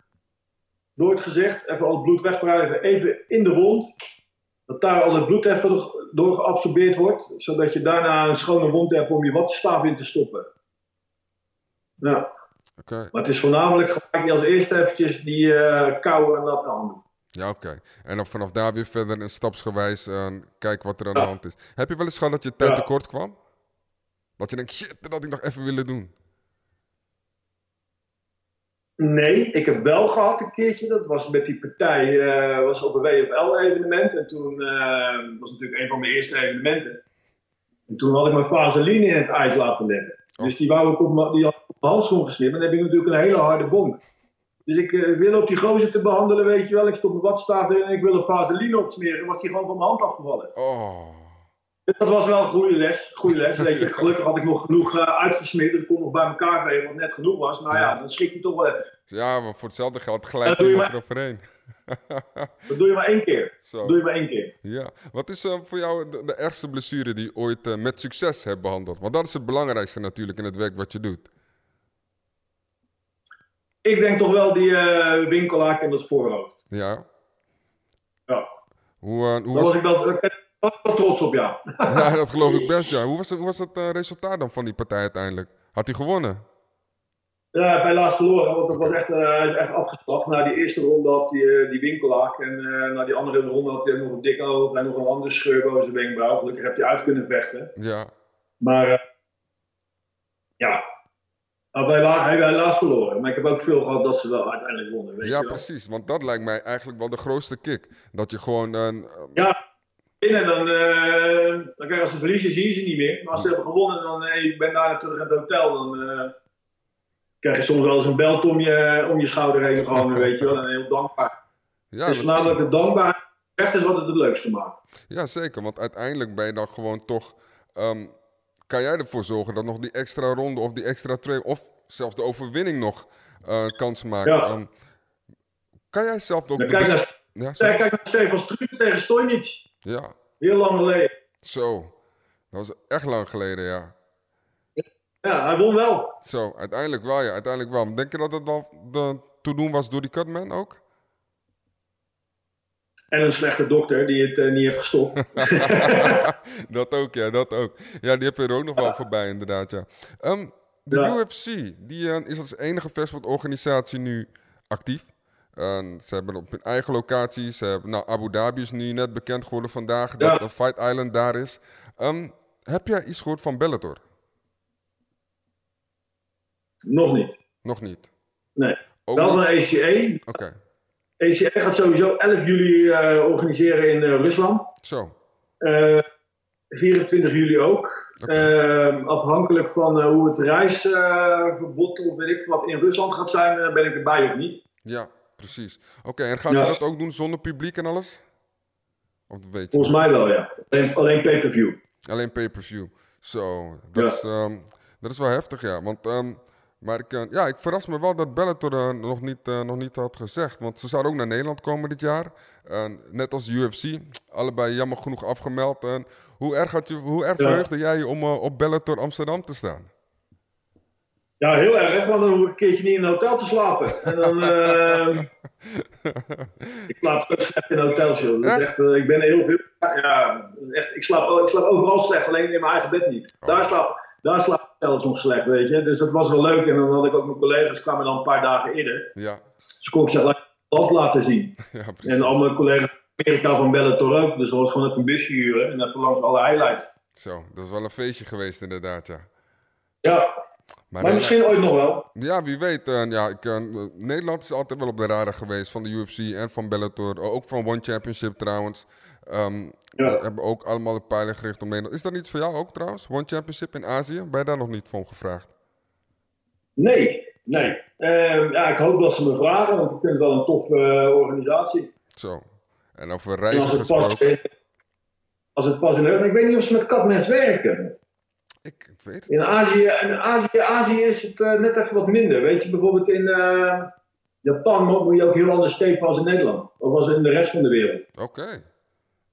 door het gezicht, even al het bloed wegwrijven, even in de wond. Dat daar al het bloed even door- geabsorbeerd wordt, zodat je daarna een schone wond hebt om je wattenstaaf in te stoppen. Ja. Oké, Maar het is voornamelijk je als eerste eventjes die eh, koude en natte handen. Ja, oké. En dan vanaf daar weer verder en stapsgewijs uh, kijk wat er aan de hand is. Heb je wel eens gehad dat je tijd Ja. tekort kwam? Dat je denkt, shit, dat had ik nog even willen doen. Nee, ik heb wel gehad een keertje. Dat was met die partij, eh, was op een WFL-evenement. En toen eh, was natuurlijk een van mijn eerste evenementen. En toen had ik mijn vaseline in het ijs laten leggen. Dus die wou ik op mijn, die had ik op mijn handschoen gesnipt. En dan heb ik natuurlijk een hele harde bonk. Dus ik eh, wil op die gozer te behandelen, weet je wel. Ik stop mijn watstaaf in en ik wil er vaseline op smeren. Was die gewoon van mijn hand afgevallen. Oh, Dus dat was wel een goede les. Goede les. Weet je, gelukkig had ik nog genoeg eh, uitgesmeerd. Dus ik kon nog bij elkaar vegen wat net genoeg was. Maar ja, dan schrik je toch wel even. ja, maar voor hetzelfde geld je iemand maar. eroverheen. Dat doe je maar één keer. Zo. Dat doe je maar één keer. Ja, wat is eh, voor jou de, de ergste blessure die je ooit met succes hebt behandeld? Want dat is het belangrijkste natuurlijk in het werk wat je doet. Ik denk toch wel die eh winkelaar in het voorhoofd. Ja. Ja. Hoe, eh, hoe was was ik wel, trots op, ja. Ja, dat geloof ik best, ja. Hoe was het, hoe was het eh, resultaat dan van die partij uiteindelijk? Had hij gewonnen? Ja, hij helaas verloren, want dat was echt, hij is echt afgestapt. Na die eerste ronde had hij die winkelaar. En na die andere ronde had hij nog een dik oog en nog een andere scheur boven zijn wenkbrauw. Gelukkig heb hij uit kunnen vechten. Ja. Maar ja, helaas, hij heeft helaas verloren. Maar ik heb ook veel gehad dat ze wel uiteindelijk wonnen. Weet Ja, je precies. Want dat lijkt mij eigenlijk wel de grootste kick. Dat je gewoon... eh, Ja, winnen, dan, eh, dan kijk, als ze verliezen, zie je ze niet meer. Maar als ze hebben gewonnen, dan eh, ik ben daarna terug in het hotel. Dan krijg je soms wel eens een belt om je, om je schouder heen gehangen, weet je wel. En heel dankbaar. ja, dus voornamelijk het dankbaar. Echt is wat het het leukste maakt. ja, zeker. Want uiteindelijk ben je dan gewoon toch... ehm, kan jij ervoor zorgen dat nog die extra ronde of die extra trade... of zelfs de overwinning nog eh, kans maakt? Ja. Kan jij zelf ook... Dan kijk, naar, ja, kijk naar Stefan Struik tegen Stojnic. ja, Heel lang geleden. zo. Dat was echt lang geleden, ja. Ja, hij won wel. Zo, uiteindelijk wel, ja. Uiteindelijk wel. Denk je dat het wel de to doen was door die Cutman ook? En een slechte dokter die het eh, niet heeft gestopt. dat ook, ja, dat ook. Ja, die heb je er ook nog wel voorbij, inderdaad, ja. Ehm, de Ja. UFC, die eh, is als enige vechtsportorganisatie nu actief. En ze hebben op hun eigen locatie, ze hebben, nou, Abu Dhabi is nu net bekend geworden vandaag, dat de Fight Island daar is. Ehm, heb jij iets gehoord van Bellator? Nog niet. Nog niet. Nee. Ook Wel niet? van ECE. Oké, ECE gaat sowieso 11 juli eh, organiseren in eh, Rusland. zo. Eh, 24 juli ook. Eh, afhankelijk van eh, hoe het reisverbod of weet ik wat in Rusland gaat zijn, eh, ben ik erbij of niet. Ja, precies. Oké, en gaan Ja. ze dat ook doen zonder publiek en alles? Of weet je? Volgens mij wel, ja. Alleen, alleen pay-per-view. Alleen pay-per-view. Zo, dat, Ja. is, ehm, dat is wel heftig, ja. Want, ehm, maar ik, eh, ja, ik verras me wel dat Bellator eh, nog, niet, eh, nog niet had gezegd. Want ze zouden ook naar Nederland komen dit jaar. Net als UFC. Allebei jammer genoeg afgemeld. En hoe erg, had je, hoe erg Ja. verheugde jij je om op Bellator Amsterdam te staan? Ja, heel erg, want dan hoef ik een keertje niet in een hotel te slapen. En dan. eh, ik slaap slecht in hotels, joh. Dat Echt? echt, ik ben heel veel. Ja, echt, ik, slaap, ik slaap overal slecht, alleen in mijn eigen bed niet. Oh. Daar, slaap, daar slaap ik zelfs nog slecht, weet je. Dus dat was wel leuk. En dan had ik ook mijn collega's, kwamen dan een paar dagen eerder. Ja, Dus kon ik ze het land laten zien. ja. En al mijn collega's Amerika van Bellator ook. Dus dat was gewoon even een busje huren en even langs alle highlights. Zo, dat is wel een feestje geweest inderdaad, ja. Ja, Maar, maar eh, misschien ooit nog wel. Ja, wie weet. eh, ja, ik, eh, Nederland is altijd wel op de radar geweest van de UFC en van Bellator. ook van One Championship trouwens. Ehm Ja. We hebben ook allemaal de pijlen gericht om Nederland. Is dat iets voor jou ook trouwens? One Championship in Azië? Ben je daar nog niet voor gevraagd? Nee, nee. Ehm, ja, ik hoop dat ze me vragen, want ik vind het wel een toffe eh, organisatie. Zo. En over En reizen als het pas, gesproken. als het pas in de Ik weet niet of ze met Catmans werken. Ik, ik weet het. In Azië, in Azië, Azië is het eh, net even wat minder. Weet je, bijvoorbeeld in eh, Japan mo- moet je ook heel anders tapen als in Nederland. Of als in de rest van de wereld. Oké.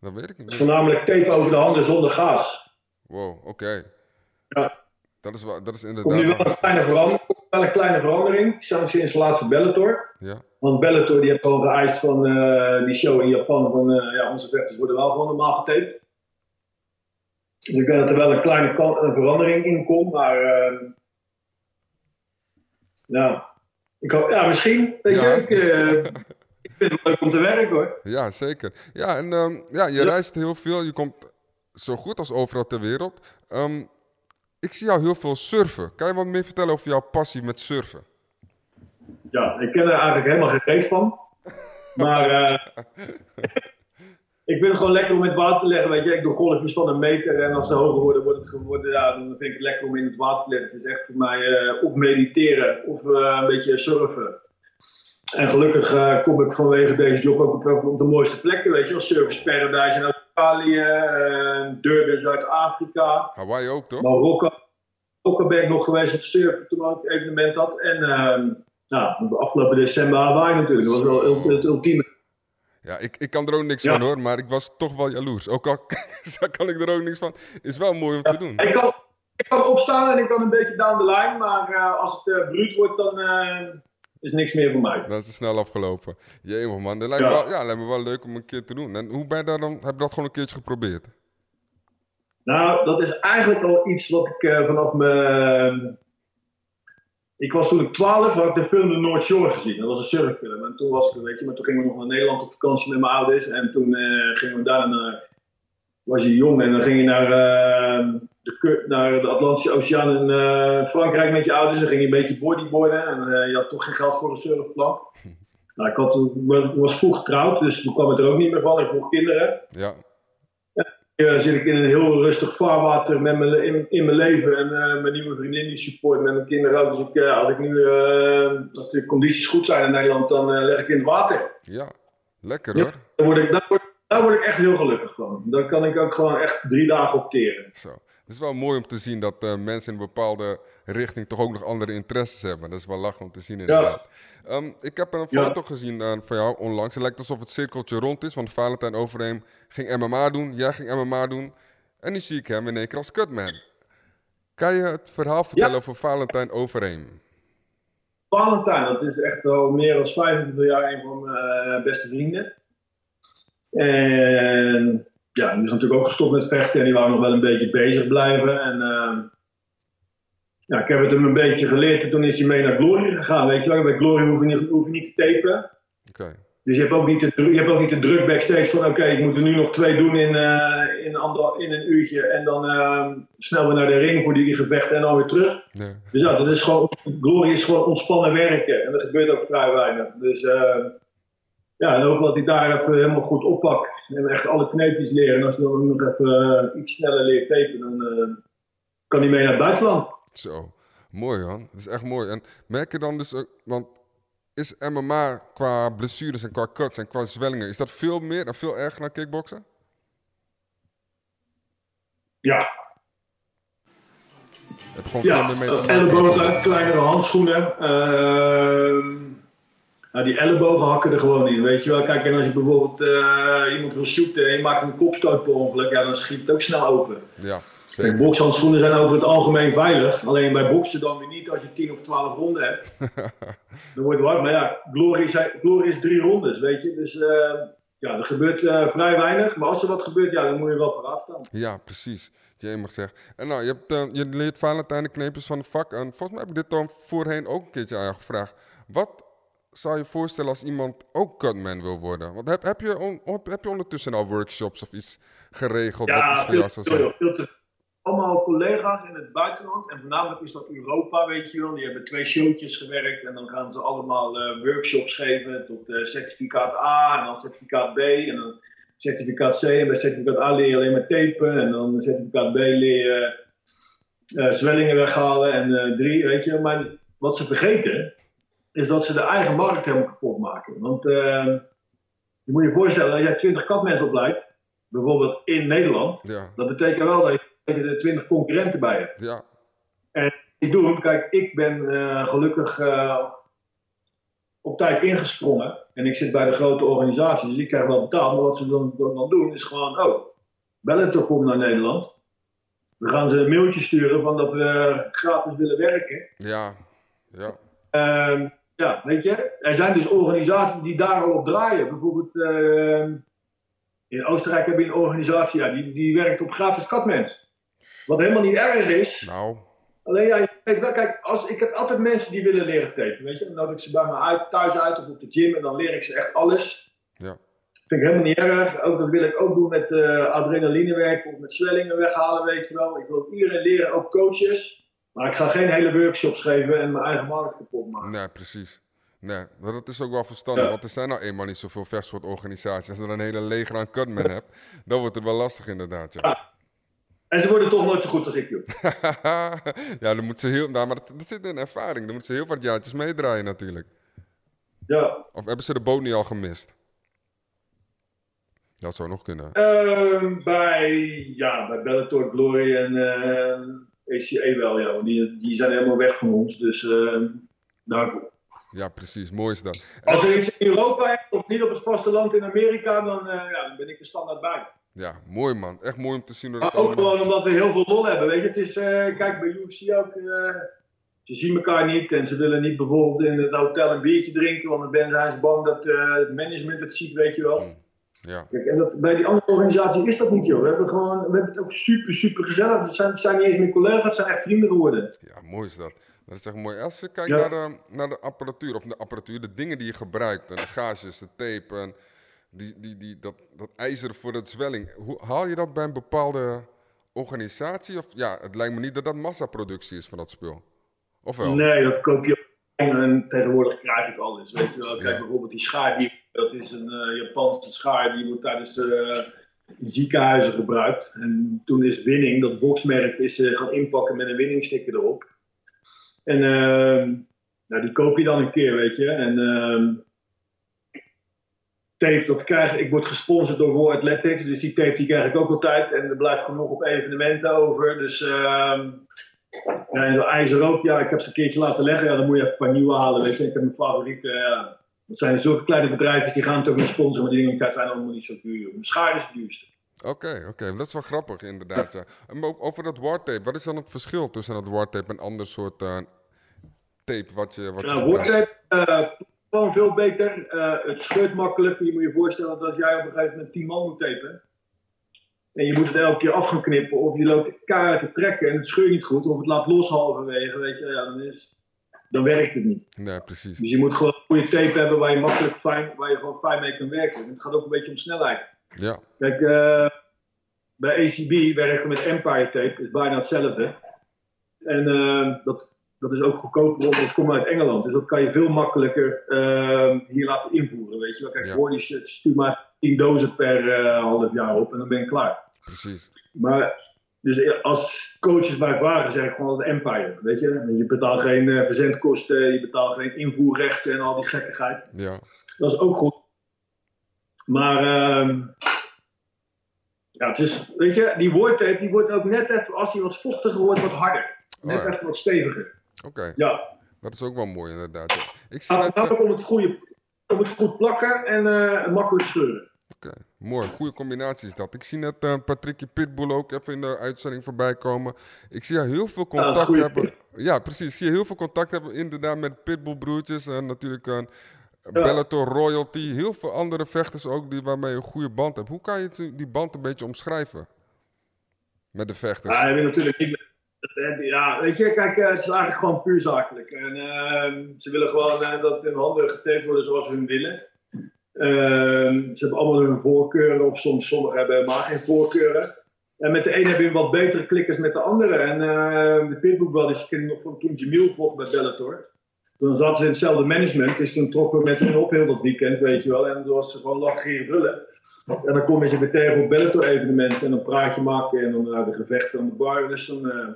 Dat weet ik niet. voornamelijk tape over de handen zonder gas. Wow, oké. Ja. Dat is, wel, dat is Komt inderdaad... nu wel een kleine verandering. Wel een kleine verandering. Sinds de laatste Bellator. Ja, Want Bellator die heeft gewoon geëist van eh, die show in Japan van eh, ja, onze vechters worden wel gewoon normaal getaped. Dus ik denk dat er wel een kleine een verandering in komt, maar eh, ja. Ik hoop, ja, misschien. Weet Ja. je, ik, eh, ik vind het leuk om te werken hoor. Ja, zeker. Ja, en ehm, ja, je Ja. reist heel veel. Je komt zo goed als overal ter wereld. Ehm, ik zie jou heel veel surfen. Kan je wat meer vertellen over jouw passie met surfen? Ja, ik ken er eigenlijk helemaal geen reet van. Maar eh, ik vind het gewoon lekker om in het water te leggen. Weet je, ik doe golfjes van een meter en als ze hoger worden, wordt het geworden. Ja, dan vind ik het lekker om in het water te leggen. Het is echt voor mij eh, of mediteren of eh, een beetje surfen. En gelukkig eh, kom ik vanwege deze job ook op, op de mooiste plekken. Weet je, als Surfers Paradise in Australië, eh, Durban Zuid-Afrika. Hawaii ook, toch? Marokko. Marokko ben ik nog geweest op surfen toen ik het evenement had. En ehm nou, afgelopen december Hawaii natuurlijk. Dat was wel het, ultieme. Ja, ik, ik kan er ook niks Ja. van hoor, maar ik was toch wel jaloers. Ook al kan ik er ook niks van. Is wel mooi om te doen. Ik kan, ik kan opstaan en ik kan een beetje down the line. Maar eh, als het bruut wordt, dan is niks meer voor mij. Dat is snel afgelopen. Jemig man, dat lijkt, Ja. Me wel, ja, lijkt me wel leuk om een keer te doen. En hoe ben je daar dan, heb je dat gewoon een keertje geprobeerd? Nou, dat is eigenlijk al iets wat ik eh, vanaf mijn... Ik was toen ik 12 had ik de film The North Shore gezien. Dat was een surffilm. En toen was ik, weet je, maar toen gingen we nog naar Nederland op vakantie met mijn ouders. En toen eh, gingen we daar naar... Was je jong en dan ging je naar, eh, de, naar de Atlantische Oceaan in eh, Frankrijk met je ouders. Dan ging je een beetje bodyboarden. En eh, je had toch geen geld voor een surfplank. Nou, ik had, ik was vroeg getrouwd, dus toen kwam het er ook niet meer van. Ik vroeg kinderen. Ja, Ja, zit ik in een heel rustig vaarwater met mijn, in, in mijn leven. En eh, mijn nieuwe vriendin die support met mijn kinderen ook. Dus ik, eh, als ik nu, eh, als de condities goed zijn in Nederland, dan eh, leg ik in het water. ja. Lekker Ja. hoor. Dan word ik, daar, word, daar word ik echt heel gelukkig van. Dan kan ik ook gewoon echt drie dagen opteren. Zo. Het is wel mooi om te zien dat eh, mensen in een bepaalde richting toch ook nog andere interesses hebben. Dat is wel lachen om te zien inderdaad. Ehm, ik heb een Ja. foto gezien eh, van jou onlangs. Het lijkt alsof het cirkeltje rond is, want Valentijn Overheem ging MMA doen, jij ging MMA doen. En nu zie ik hem in één keer als cutman. Kan je het verhaal vertellen over Valentijn Overheem? Valentijn, dat is echt al meer dan 25 jaar een van mijn eh, beste vrienden. En ja, die is natuurlijk ook gestopt met vechten en die wou nog wel een beetje bezig blijven. En ehm, ja, ik heb het hem een beetje geleerd en toen is hij mee naar Glory gegaan. Weet je wel, bij Glory hoef je niet, hoef je niet te tapen. Dus je hebt ook niet de, je hebt ook niet de druk backstage van oké, ik moet er nu nog twee doen in, eh, in, ander, in een uurtje. En dan ehm, snel weer naar de ring voor die gevechten en dan weer terug. Nee. Dus ja, dat is gewoon, Glory is gewoon ontspannen werken. En dat gebeurt ook vrij weinig. Dus eh, ja, en ook wat hij daar even helemaal goed oppakt. En echt alle kneepjes leren. En als hij dan nog even eh, iets sneller leert tapen, dan eh, kan hij mee naar het buitenland. Zo, mooi man. Dat is echt mooi. En merk je dan dus ook, want is MMA qua blessures en qua cuts en qua zwellingen, is dat veel meer en veel erger dan kickboksen? Ja, Het ja eh, ellebogen, kleinere handschoenen. Ehm, nou, die ellebogen hakken er gewoon in, weet je wel. Kijk, en als je bijvoorbeeld eh, iemand wil shooten en je maakt een kopstoot per ongeluk, ja, dan schiet het ook snel open. Ja, zeker. bokshandschoenen zijn over het algemeen veilig. Alleen bij boksen dan weer niet als je 10 of 12 ronden hebt. dan wordt het hard. Maar ja, Glory is, Glory is drie rondes, weet je. Dus eh, ja, er gebeurt eh, vrij weinig. Maar als er wat gebeurt, ja, dan moet je wel paraat staan. Ja, precies. Je mag zeggen. En nou, je, hebt, je leert Valentijn de kneepjes van het vak. En volgens mij heb ik dit dan voorheen ook een keertje aan je gevraagd. Wat zou je voorstellen als iemand ook cutman wil worden? Want heb, heb, je, on- heb, je ondertussen al workshops of iets geregeld dat voor jou zou veel, zijn? veel te allemaal collega's in het buitenland. En voornamelijk is dat Europa, weet je wel. Die hebben twee showtjes gewerkt. En dan gaan ze allemaal eh, workshops geven tot eh, certificaat A en dan certificaat B. En dan certificaat C. En bij certificaat A leer je alleen maar tapen. En dan certificaat B leer je eh, zwellingen weghalen. En drie, weet je. Maar wat ze vergeten, is dat ze de eigen markt helemaal kapot maken. Want eh, je moet je voorstellen, dat jij 20 katmensen opleidt, bijvoorbeeld in Nederland. Ja, Dat betekent wel dat je er 20 concurrenten bij hebt. ja, Die doen, kijk, ik ben eh, gelukkig eh, op tijd ingesprongen. En ik zit bij de grote organisaties, dus ik krijg wel betaald. Maar wat ze dan, dan, doen, is gewoon, oh, Bellator komt naar Nederland. We gaan ze een mailtje sturen van dat we gratis willen werken. ja, ja. Ehm, ja, weet je, er zijn dus organisaties die daar al op draaien. Bijvoorbeeld ehm, in Oostenrijk heb je een organisatie, ja, die, die werkt op gratis katmens. Wat helemaal niet erg is, Nou, Alleen ja, je weet wel, kijk, als, ik heb altijd mensen die willen leren tapen, weet je. Dan nodig ik ze bij me uit, thuis uit of op de gym en dan leer ik ze echt alles. Ja. Vind ik helemaal niet erg. Ook, dat wil ik ook doen met eh adrenalinewerk of met zwellingen weghalen, weet je wel. Ik wil iedereen leren, ook coaches. Maar ik ga geen hele workshops geven en mijn eigen markt kapot maken. Nee, precies. Nee, maar dat is ook wel verstandig, Ja. want er zijn nou eenmaal niet zoveel vechtsportorganisaties. Als je dan een hele leger aan cutmen hebt, dan wordt het wel lastig inderdaad, ja. En ze worden toch nooit zo goed als ik, joh. ja, dan moet ze heel, nou, maar dat, dat zit in ervaring. Dan moeten ze heel wat jaartjes meedraaien natuurlijk. Ja. Of hebben ze de boot niet al gemist? Dat zou nog kunnen. Ehm, bij, ja, bij Bellator, Glory en eh ACA wel, ja. Want die, die zijn helemaal weg van ons, dus ehm, daarvoor. Ja, precies. Mooi is dat. Als er iets in Europa is, of niet op het vasteland in Amerika, dan, eh, ja, dan ben ik er standaard bij. ja, mooi man. Echt mooi om te zien hoe Maar ook allemaal... gewoon omdat we heel veel lol hebben, weet je. Het is, eh, kijk, bij UFC ook, eh, ze zien elkaar niet en ze willen niet bijvoorbeeld in het hotel een biertje drinken, want dan zijn ze bang dat eh, het management het ziet, weet je wel. Mm. Ja, Kijk, en dat, bij die andere organisatie is dat niet, joh. We hebben, gewoon, we hebben het ook super, super gezellig. Het zijn, het zijn niet eens meer collega's, het zijn echt vrienden geworden. ja, mooi is dat. Dat is echt mooi. Als je kijkt Ja. naar, de, naar de apparatuur, of de apparatuur, de dingen die je gebruikt, en de gages, de tape, en die, die, die, dat, dat ijzer voor de zwelling. Hoe, haal je dat bij een bepaalde organisatie? Of ja, het lijkt me niet dat dat massaproductie is van dat spul. Of wel? Nee, dat koop je en tegenwoordig krijg ik alles. Weet je wel. Kijk, Ja. bijvoorbeeld die schaar, die, dat is een eh, Japanse schaar, die wordt tijdens in ziekenhuizen gebruikt. En toen is Winning, dat boxmerk, is eh, gaan inpakken met een winningsticker erop. En ehm, nou, die koop je dan een keer, weet je. En ehm, tape, dat krijg ik, word gesponsord door World Athletics, dus die tape die krijg ik ook altijd. En er blijft genoeg op evenementen over. Dus ehm ja, en zo ijzer ook, ja, ik heb ze een keertje laten leggen. Ja, dan moet je even een paar nieuwe halen, weet je. Ik heb mijn favoriete, ja. Dat zijn zulke kleine bedrijven die gaan ook niet sponsoren, maar die dingen zijn allemaal niet zo duur. Mijn schaar is het duurste. Oké, oké. Dat is wel grappig inderdaad, ja. En maar ook over dat wartape. Wat is dan het verschil tussen dat wartape en ander soort eh, tape wat je, wat je Ja, gebruikt? woordtape, eh gewoon veel beter. Eh, het scheurt makkelijk. Je moet je voorstellen dat als jij op een gegeven moment 10 man moet tapen. En je moet het elke keer af gaan knippen. Of je loopt keihard te trekken en het scheurt niet goed. Of het laat los halverwege. Weet je, ja, dan, is, dan werkt het niet. Precies. Dus je moet gewoon een goede tape hebben waar je makkelijk fijn, waar je gewoon fijn mee kan werken. En het gaat ook een beetje om snelheid. Ja, Kijk, eh, bij ACB werken we met Empire Tape, is bijna hetzelfde. En eh, dat, dat is ook goedkoper, want dat komt uit Engeland. Dus dat kan je veel makkelijker eh, hier laten invoeren. Weet je wel, kijk, Ja. hoor stuur maar 10 dozen per half jaar op en dan ben ik klaar. Precies. Maar dus als coaches mij vragen, zeg ik gewoon altijd Empire. Weet je, je betaalt geen eh, verzendkosten, je betaalt geen invoerrechten en al die gekkigheid. Ja, Dat is ook goed. Maar ehm, ja, het is, weet je, die woordtape die wordt ook net even, als die wat vochtiger wordt, wat harder. Net Oh ja. even wat steviger. oké. Ja, Dat is ook wel mooi inderdaad. Ik zie het gaat eh, ook om het goede, om het goed plakken en eh, makkelijk scheuren. Oké, mooi. Goede combinatie is dat. Ik zie net eh Patrickje Pitbull ook even in de uitzending voorbij komen. Ik zie heel veel contact goeie hebben. Ja, precies. Ik zie heel veel contact hebben inderdaad met Pitbull broertjes. En natuurlijk een Bellator Royalty. Heel veel andere vechters ook die, waarmee je een goede band hebt. Hoe kan je die band een beetje omschrijven? Met de vechters. Ja, wil natuurlijk niet. Ja, weet je, kijk, eh, het is eigenlijk gewoon puur zakelijk. En ehm, ze willen gewoon eh, dat hun handen getaped worden zoals ze hun willen. Ehm, ze hebben allemaal hun voorkeuren, of soms sommigen hebben helemaal geen voorkeuren. En met de een heb je wat betere klikkers met de andere. En eh, de Pitbull Brothers, je kent nog van toen Jamil vocht bij Bellator. Toen zaten ze in hetzelfde management, dus toen trokken we met hen op heel dat weekend, weet je wel. En toen was ze gewoon lachen brullen. En dan kom je ze weer tegen op Bellator evenementen en dan praat je maken en dan uh, de gevechten aan de bar. Dus dan uh,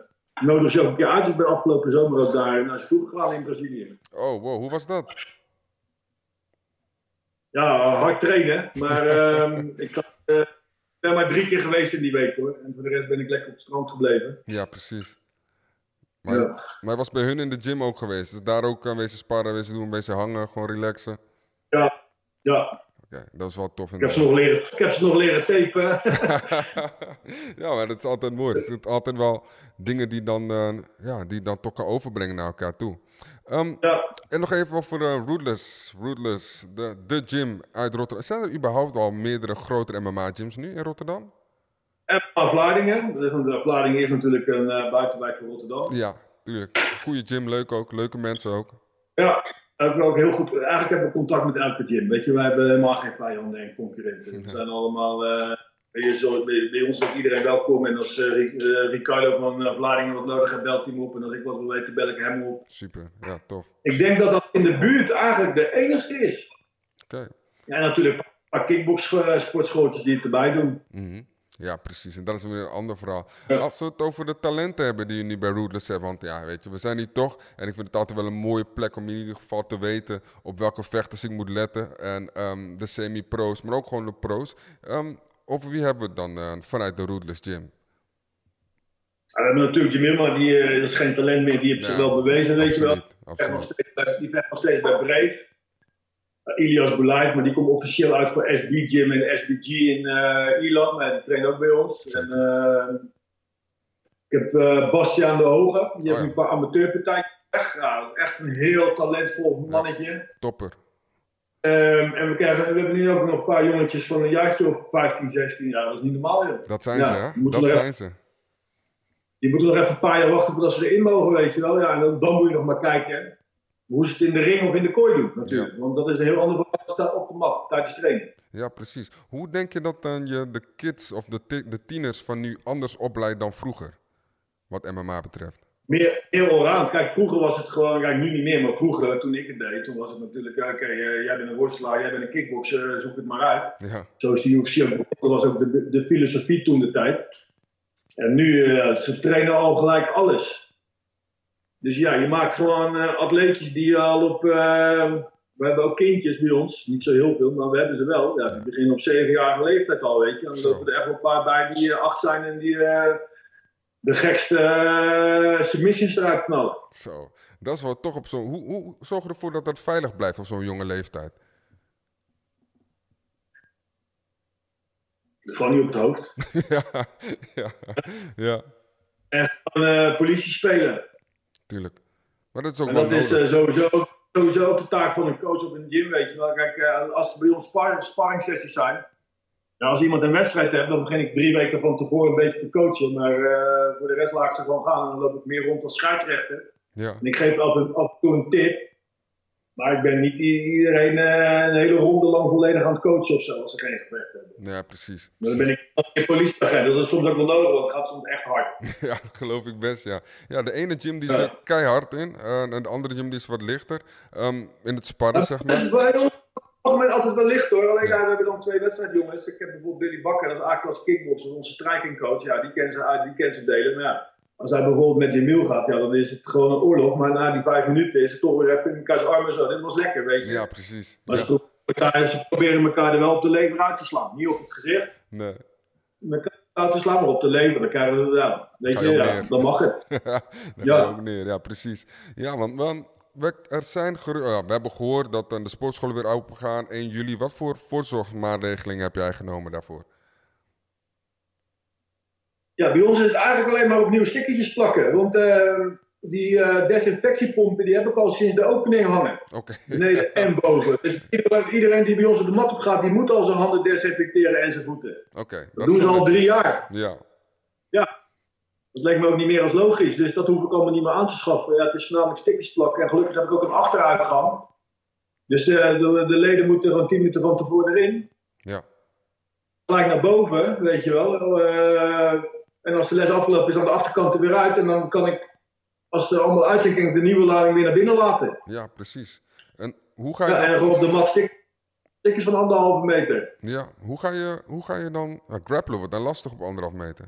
nodig je ook een keer uit. Ik ben afgelopen zomer ook daar naar ze toe gegaan in Brazilië. Oh, wow. Hoe was dat? Ja, hard trainen. Maar um, ik had, uh, ben maar drie keer geweest in die week hoor. En voor de rest ben ik lekker op het strand gebleven. Ja, precies. Maar, ja. maar je was bij hun in de gym ook geweest. Dus daar ook aan wezen sparren, wezen doen, wezen hangen, gewoon relaxen. Ja, ja. Dat is wel tof. Ik heb, ze nog leren, ik heb ze nog leren tapen. ja, maar dat is altijd mooi. Het zijn altijd wel dingen die dan, uh, ja, die dan toch kan overbrengen naar elkaar toe. Um, ja. En nog even over uh, Rootless, Rootless de, de gym uit Rotterdam. Zijn er überhaupt al meerdere grotere MMA-gyms nu in Rotterdam? MMA Vlaardingen. Dus Vlaardingen is natuurlijk een uh, buitenwijk van Rotterdam. Ja, tuurlijk. Goede gym, leuk ook. Leuke mensen ook. Ja, ik ook heel goed. Eigenlijk hebben we contact met elke gym. Weet je, wij hebben helemaal geen vijanden en concurrenten. Het zijn allemaal. eh, bij, bij ons is iedereen welkom. En als eh, Ricardo van uh, Vlaardingen wat nodig heeft, belt hij me op. En als ik wat wil weten, bel ik hem op. Super, ja, tof. Ik denk dat dat in de buurt eigenlijk de enigste is. Oké. Ja, natuurlijk een paar kickbox sportschooltjes die het erbij doen. Mhm. Ja, precies. En dat is weer een ander verhaal. Ja. Als we het over de talenten hebben die je nu bij Rootless hebt. Want ja, weet je, we zijn hier toch. En ik vind het altijd wel een mooie plek om in ieder geval te weten op welke vechters ik moet letten. En ehm, de semi-pro's, maar ook gewoon de pro's. Ehm, over wie hebben we het dan eh, vanuit de Rootless Gym? Ja, we hebben natuurlijk Jamilma, die eh, is geen talent meer. Die heeft zich Ja, wel bewezen, weet je wel. Die vecht nog steeds bij- Die vecht nog steeds bij Brave. Uh, Ilias Boulaif, maar die komt officieel uit voor SB Gym en SBG in eh Ierland. Maar die traint ook bij ons. En, eh, ik heb eh Bastiaan de Hoge, die heeft ja. een paar amateurpartijen. Echt, echt een heel talentvol mannetje. Topper. Ehm, en we, krijgen, we hebben nu ook nog een paar jongetjes van een jaartje of 15, 16 jaar. Dat is niet normaal, joh. Dat zijn Ja, ze, hè? Dat zijn ze. Die moeten nog even een paar jaar wachten voordat ze erin mogen, weet je wel. Ja, en dan, dan moet je nog maar kijken hoe ze het in de ring of in de kooi doen, natuurlijk. Want dat is een heel ander verhaal op de mat tijdens training. Ja, precies. Hoe denk je dat dan je de kids of de, de tieners van nu anders opleidt dan vroeger? Wat MMA betreft. Meer, meer allround. Kijk, vroeger was het gewoon, kijk, nu niet meer, maar vroeger, toen ik het deed, toen was het natuurlijk, oké, eh, jij bent een worstelaar, jij bent een kickboxer, eh, zoek het maar uit. Ja, Zo is de UFC. Dat was ook de, de filosofie toen de tijd. En nu, eh, ze trainen al gelijk alles. Dus ja, je maakt gewoon eh, atleetjes die al op. eh, we hebben ook kindjes bij ons, niet zo heel veel, maar we hebben ze wel. Ja, die beginnen op zevenjarige leeftijd al, weet je. En dan lopen er echt wel een paar bij die eh, acht zijn en die de gekste submissions eruit knallen. zo. Dat is wel toch op zo'n... Hoe, hoe zorg je ervoor dat dat veilig blijft op zo'n jonge leeftijd? Gewoon niet op het hoofd. ja, ja, ja, En gewoon eh, politie spelen. Tuurlijk. Maar dat is ook En wel dat is nodig. eh, sowieso, sowieso ook de taak van een coach op een gym, weet je wel. Kijk, eh, als er bij ons spar sparringssessies zijn, als iemand een wedstrijd heeft, dan begin ik drie weken van tevoren een beetje te coachen. Maar eh, voor de rest laat ik ze gewoon gaan en dan loop ik meer rond als scheidsrechter. Ja, En ik geef af en, af en toe een tip, maar ik ben niet iedereen eh, een hele ronde lang volledig aan het coachen of zo, als ze geen gevecht hebben. ja, precies. Maar dan ben ik een politieagent, dat is soms ook wel nodig, want het gaat soms echt hard. Ja, dat geloof ik best, ja. Ja, de ene gym die Ja. zit keihard in. eh, en de andere gym die is wat lichter. Ehm, in het sparren, zeg maar. bij ons op het algemeen altijd wel licht hoor. Alleen ja, we hebben dan twee wedstrijdjongens. Ik heb bijvoorbeeld Billy Bakker, dat is A-klas kickboxer, onze strikingcoach. Ja, die kennen ze uit, die kennen ze delen. Maar ja, als hij bijvoorbeeld met Jamil gaat, ja, dan is het gewoon een oorlog. Maar na die vijf minuten is het toch weer even in elkaars armen zo. Dit was lekker, weet je. Ja, precies. Maar Ja, ze, proberen ze proberen elkaar er wel op de lever uit te slaan. Niet op het gezicht, nee. elkaar uit te slaan, maar op de lever. Dan krijgen we, ja, weet je, ja, dan mag het. Daar Ja. ook neer, ja, precies. Ja, want we, we, er zijn geru- ja, we hebben gehoord dat eh, de sportscholen weer open gaan 1 juli. Wat voor voorzorgsmaatregelingen heb jij genomen daarvoor? Ja, bij ons is het eigenlijk alleen maar opnieuw stickertjes plakken. Want eh, die eh, desinfectiepompen die heb ik al sinds de opening hangen. Beneden en boven. Dus iedereen, iedereen die bij ons op de mat op gaat, die moet al zijn handen desinfecteren en zijn voeten. Oké. Dat doen ze al drie jaar. Ja, Dat leek me ook niet meer als logisch. Dus dat hoef ik allemaal niet meer aan te schaffen. Ja, het is voornamelijk stickers plakken. En gelukkig heb ik ook een achteruitgang. Dus eh, de, de leden moeten gewoon 10 minuten van tevoren erin. ja. Gelijk naar boven, weet je wel. Eh, en als de les afgelopen is, aan de achterkant er weer uit. En dan kan ik, als er allemaal uit zijn, kan ik de nieuwe lading weer naar binnen laten. Ja, precies. En hoe ga je Ja, dan, en gewoon op de mat stick- stickers van anderhalve meter. ja, hoe ga je, hoe ga je dan grappelen? Wordt dan lastig op anderhalf meter.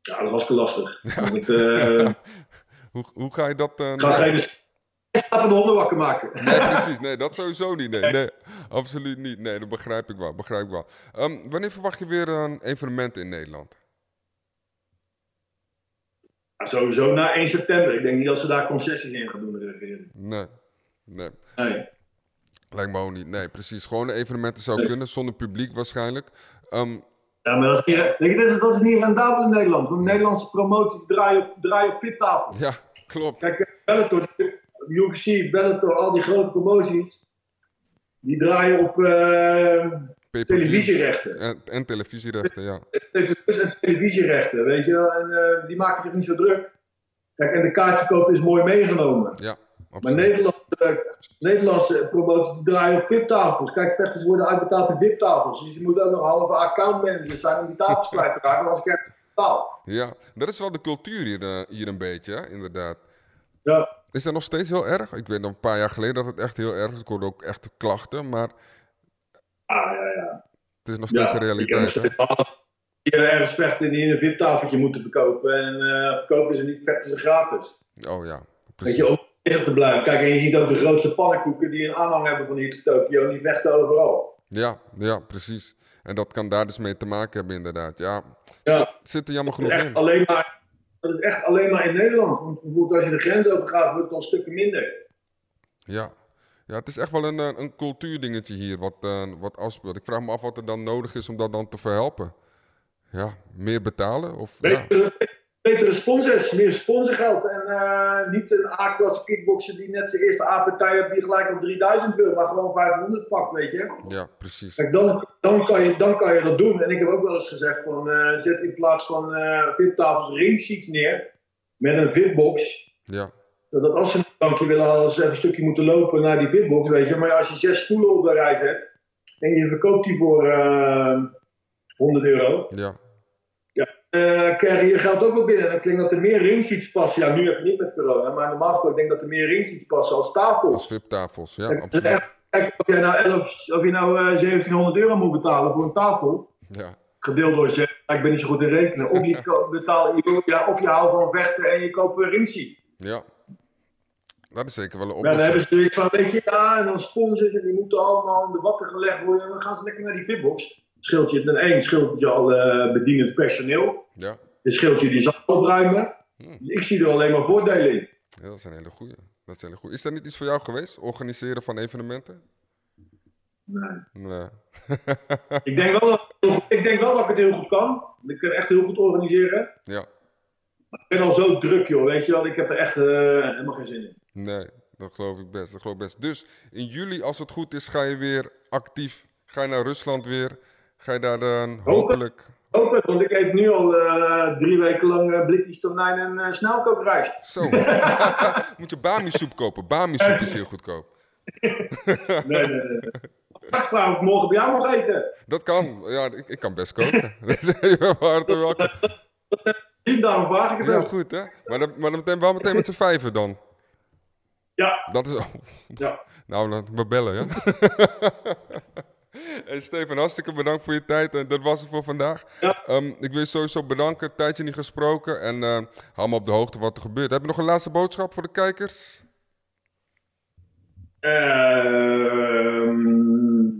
Ja, dat was lastig. Eh, Hoe, hoe ga je dat... eh, ga geen slapende honden wakker maken. Nee, precies. Nee, dat sowieso niet. Nee, nee, absoluut niet. Nee, dat begrijp ik wel. Begrijp ik wel. Ehm, wanneer verwacht je weer een evenement in Nederland? Ja, sowieso na 1 september. Ik denk niet dat ze daar concessies in gaan doen, de regering. Nee. Nee, Nee. lijkt me ook niet. Nee, precies. Gewoon een evenementen zou kunnen, zonder publiek waarschijnlijk. Ehm, Ja, maar dat is, niet, dat is, dat is niet rendabel in Nederland. Want Nederlandse promoties draaien op, draaien op piptafel. ja, klopt. Kijk, Bellator, UFC, Bellator, al die grote promoties, die draaien op Pay-per-views. televisierechten. En, en televisierechten, ja. en televisierechten, weet je wel. En eh, die maken zich niet zo druk. Kijk, en de kaartje kopen is mooi meegenomen. Ja, Maar absoluut. Nederland, eh, Nederlandse promoties die draaien op VIP-tafels. Kijk, vechters worden uitbetaald in VIP-tafels. Dus je moet ook nog een halve accountmanager zijn om die tafels kwijt te raken, anders krijg je betaal. Ja, dat is wel de cultuur hier, eh, hier een beetje, inderdaad. Ja, Is dat nog steeds heel erg? Ik weet nog een paar jaar geleden dat het echt heel erg is. Ik hoorde ook echt klachten, maar ah, ja, ja. het is nog ja. steeds een realiteit. eh, ergens vechten die in een VIP-tafeltje moeten verkopen. En eh, verkopen ze niet, vechten ze gratis. Oh ja, Weet precies. je, om bezig te blijven. Kijk, en je ziet ook de grootste pannenkoeken die een aanhang hebben van hier tot Tokio. Die vechten overal. Ja, ja, precies. En dat kan daar dus mee te maken hebben, inderdaad. Ja, Ja. zit er jammer genoeg in. alleen maar, dat is echt alleen maar in Nederland. Want bijvoorbeeld als je de grens over gaat, wordt het al stukken minder. Ja. ja, het is echt wel een, eh, een cultuurdingetje hier wat, eh, wat afspeelt. Ik vraag me af wat er dan nodig is om dat dan te verhelpen. Ja, meer betalen? Of, ja. Betere, sponsors, meer sponsorgeld. En eh, niet een A-klasse kickboxer die net zijn eerste A-partij heeft die gelijk op 3000 wil, maar gewoon 500 pakt, weet je. ja, precies. Kijk, dan, dan, kan je, dan kan je dat doen. En ik heb ook wel eens gezegd van, eh, zet in plaats van eh VIP-tafels ringsheets neer met een VIP-box. Ja, Dat als ze een bankje willen halen, ze even een stukje moeten lopen naar die VIP-box, weet je. Maar als je zes stoelen op de rij zet en je verkoopt die voor eh 100 euro, ja, krijg je je geld ook wel binnen. En dan klinkt dat er meer ringseats passen. Ja, nu even niet met corona, maar normaal gesproken denk ik dat er meer ringseats passen als tafels. als VIP-tafels. Ja, absoluut. echt- Kijk, of jij nou, 11, of je nou eh, 1700 euro moet betalen voor een tafel, Ja, gedeeld door 6, ik ben niet zo goed in rekenen. Of je, betaal, je, ja, of je houdt van vechten en je koopt een ringseat. ja. Dat is zeker wel een Maar dan hebben oplossing. ze zoiets van, weet je, ja, en dan sponsors en die moeten allemaal in de watten gelegd worden. En dan gaan ze lekker naar die VIP-box. Scheelt je ten één, scheelt je al eh bedienend personeel. Ja. Dan scheelt je die zaal opruimen. Hmm. Dus ik zie er alleen maar voordelen in. ja, dat is een hele goeie. Dat is, hele goeie. is dat niet iets voor jou geweest? Organiseren van evenementen? Nee. Nee. Ik denk, wel dat, ik denk wel dat ik het heel goed kan. Ik kan echt heel goed organiseren. ja, Ik ben al zo druk, joh. Weet je wel, ik heb er echt eh, helemaal geen zin in. nee, dat geloof ik best. Dat geloof ik best. Dus in juli, als het goed is, ga je weer actief. Ga je naar Rusland weer. Ga je daar dan hopelijk... Het, want ik eet nu al eh, drie weken lang eh, blikjes tonijn en eh snelkookrijst. Zo. Moet je bami-soep kopen. Bami-soep is heel goedkoop. Nee, nee, nee. Ik vraag of ik morgen bij jou mag eten. Dat kan. Ja, ik, ik kan best koken. Je harte welkom. Daarom vraag ik het Ja, ook. goed hè. Maar dan, maar dan meteen, wel meteen met z'n vijven dan. Ja, Dat is... ja. Nou, dan we bellen, ja. Hey Steven, hartstikke bedankt voor je tijd. En dat was het voor vandaag. Ja. Ehm, ik wil je sowieso bedanken. Tijdje niet gesproken. En eh, hou me op de hoogte wat er gebeurt. Heb je nog een laatste boodschap voor de kijkers? Ehm,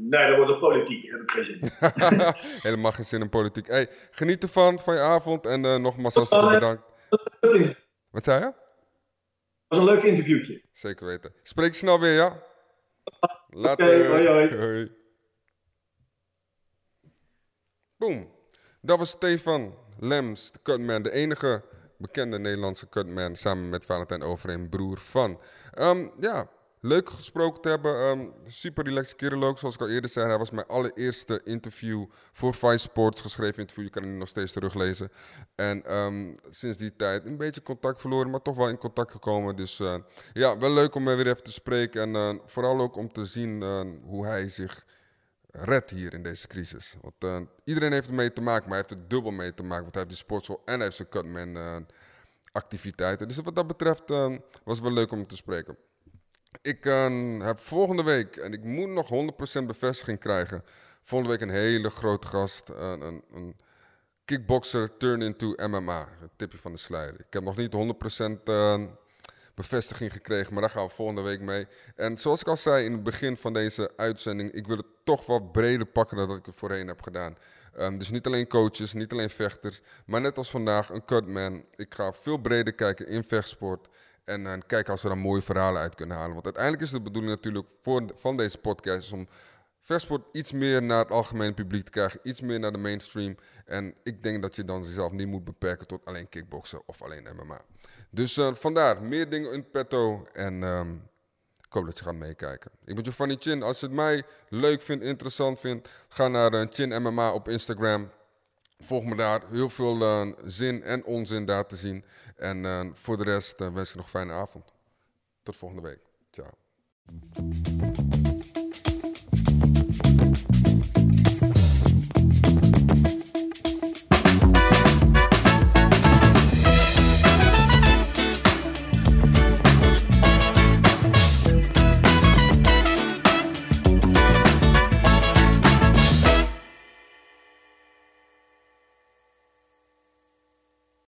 nee, dat wordt een politiek. Heb ik geen zin in. Helemaal geen zin in politiek. Hey, geniet ervan, van je avond. En eh, nogmaals hartstikke bedankt. Wat zei je? was een leuk interviewtje. Zeker weten. Spreek je snel weer, ja? Later. Oké, hoi, hoi. Dat was Stefan Lems, de Cutman. De enige bekende Nederlandse Cutman. Samen met Valentijn Overeem, broer van. Ehm, ja, leuk gesproken te hebben. Ehm, super relaxed kerel ook, zoals ik al eerder zei. Hij was mijn allereerste interview voor Vice Sports. Geschreven interview, je kan hem nog steeds teruglezen. En ehm, sinds die tijd een beetje contact verloren, maar toch wel in contact gekomen. Dus eh, ja, wel leuk om hem weer even te spreken. En eh, vooral ook om te zien eh, hoe hij zich redt hier in deze crisis. Want eh, iedereen heeft ermee te maken, maar hij heeft er dubbel mee te maken. Want hij heeft die sportschool en hij heeft zijn Cutman eh, activiteiten. Dus wat dat betreft eh, was het wel leuk om te spreken. Ik heb volgende week, en ik moet nog 100% bevestiging krijgen, volgende week een hele grote gast. een, een kickboxer turn into MMA. Een tipje van de sluier. Ik heb nog niet 100% eh, bevestiging gekregen, maar daar gaan we volgende week mee. En zoals ik al zei in het begin van deze uitzending, ik wil het toch wat breder pakken dan dat ik het voorheen heb gedaan. Ehm, dus niet alleen coaches, niet alleen vechters, maar net als vandaag een cutman. Ik ga veel breder kijken in vechtsport. En eh, kijken als we daar mooie verhalen uit kunnen halen. Want uiteindelijk is de bedoeling natuurlijk voor, van deze podcast om vechtsport iets meer naar het algemene publiek te krijgen. Iets meer naar de mainstream. En ik denk dat je dan jezelf niet moet beperken tot alleen kickboksen of alleen MMA. Dus eh, vandaar, meer dingen in petto. En ehm, ik hoop dat je gaat meekijken. Ik ben Giovanni Chin. Als je het mij leuk vindt, interessant vindt, ga naar eh, Chin MMA op Instagram. volg me daar. Heel veel eh, zin en onzin daar te zien. En voor de rest wens ik nog een fijne avond. Tot volgende week. Ciao.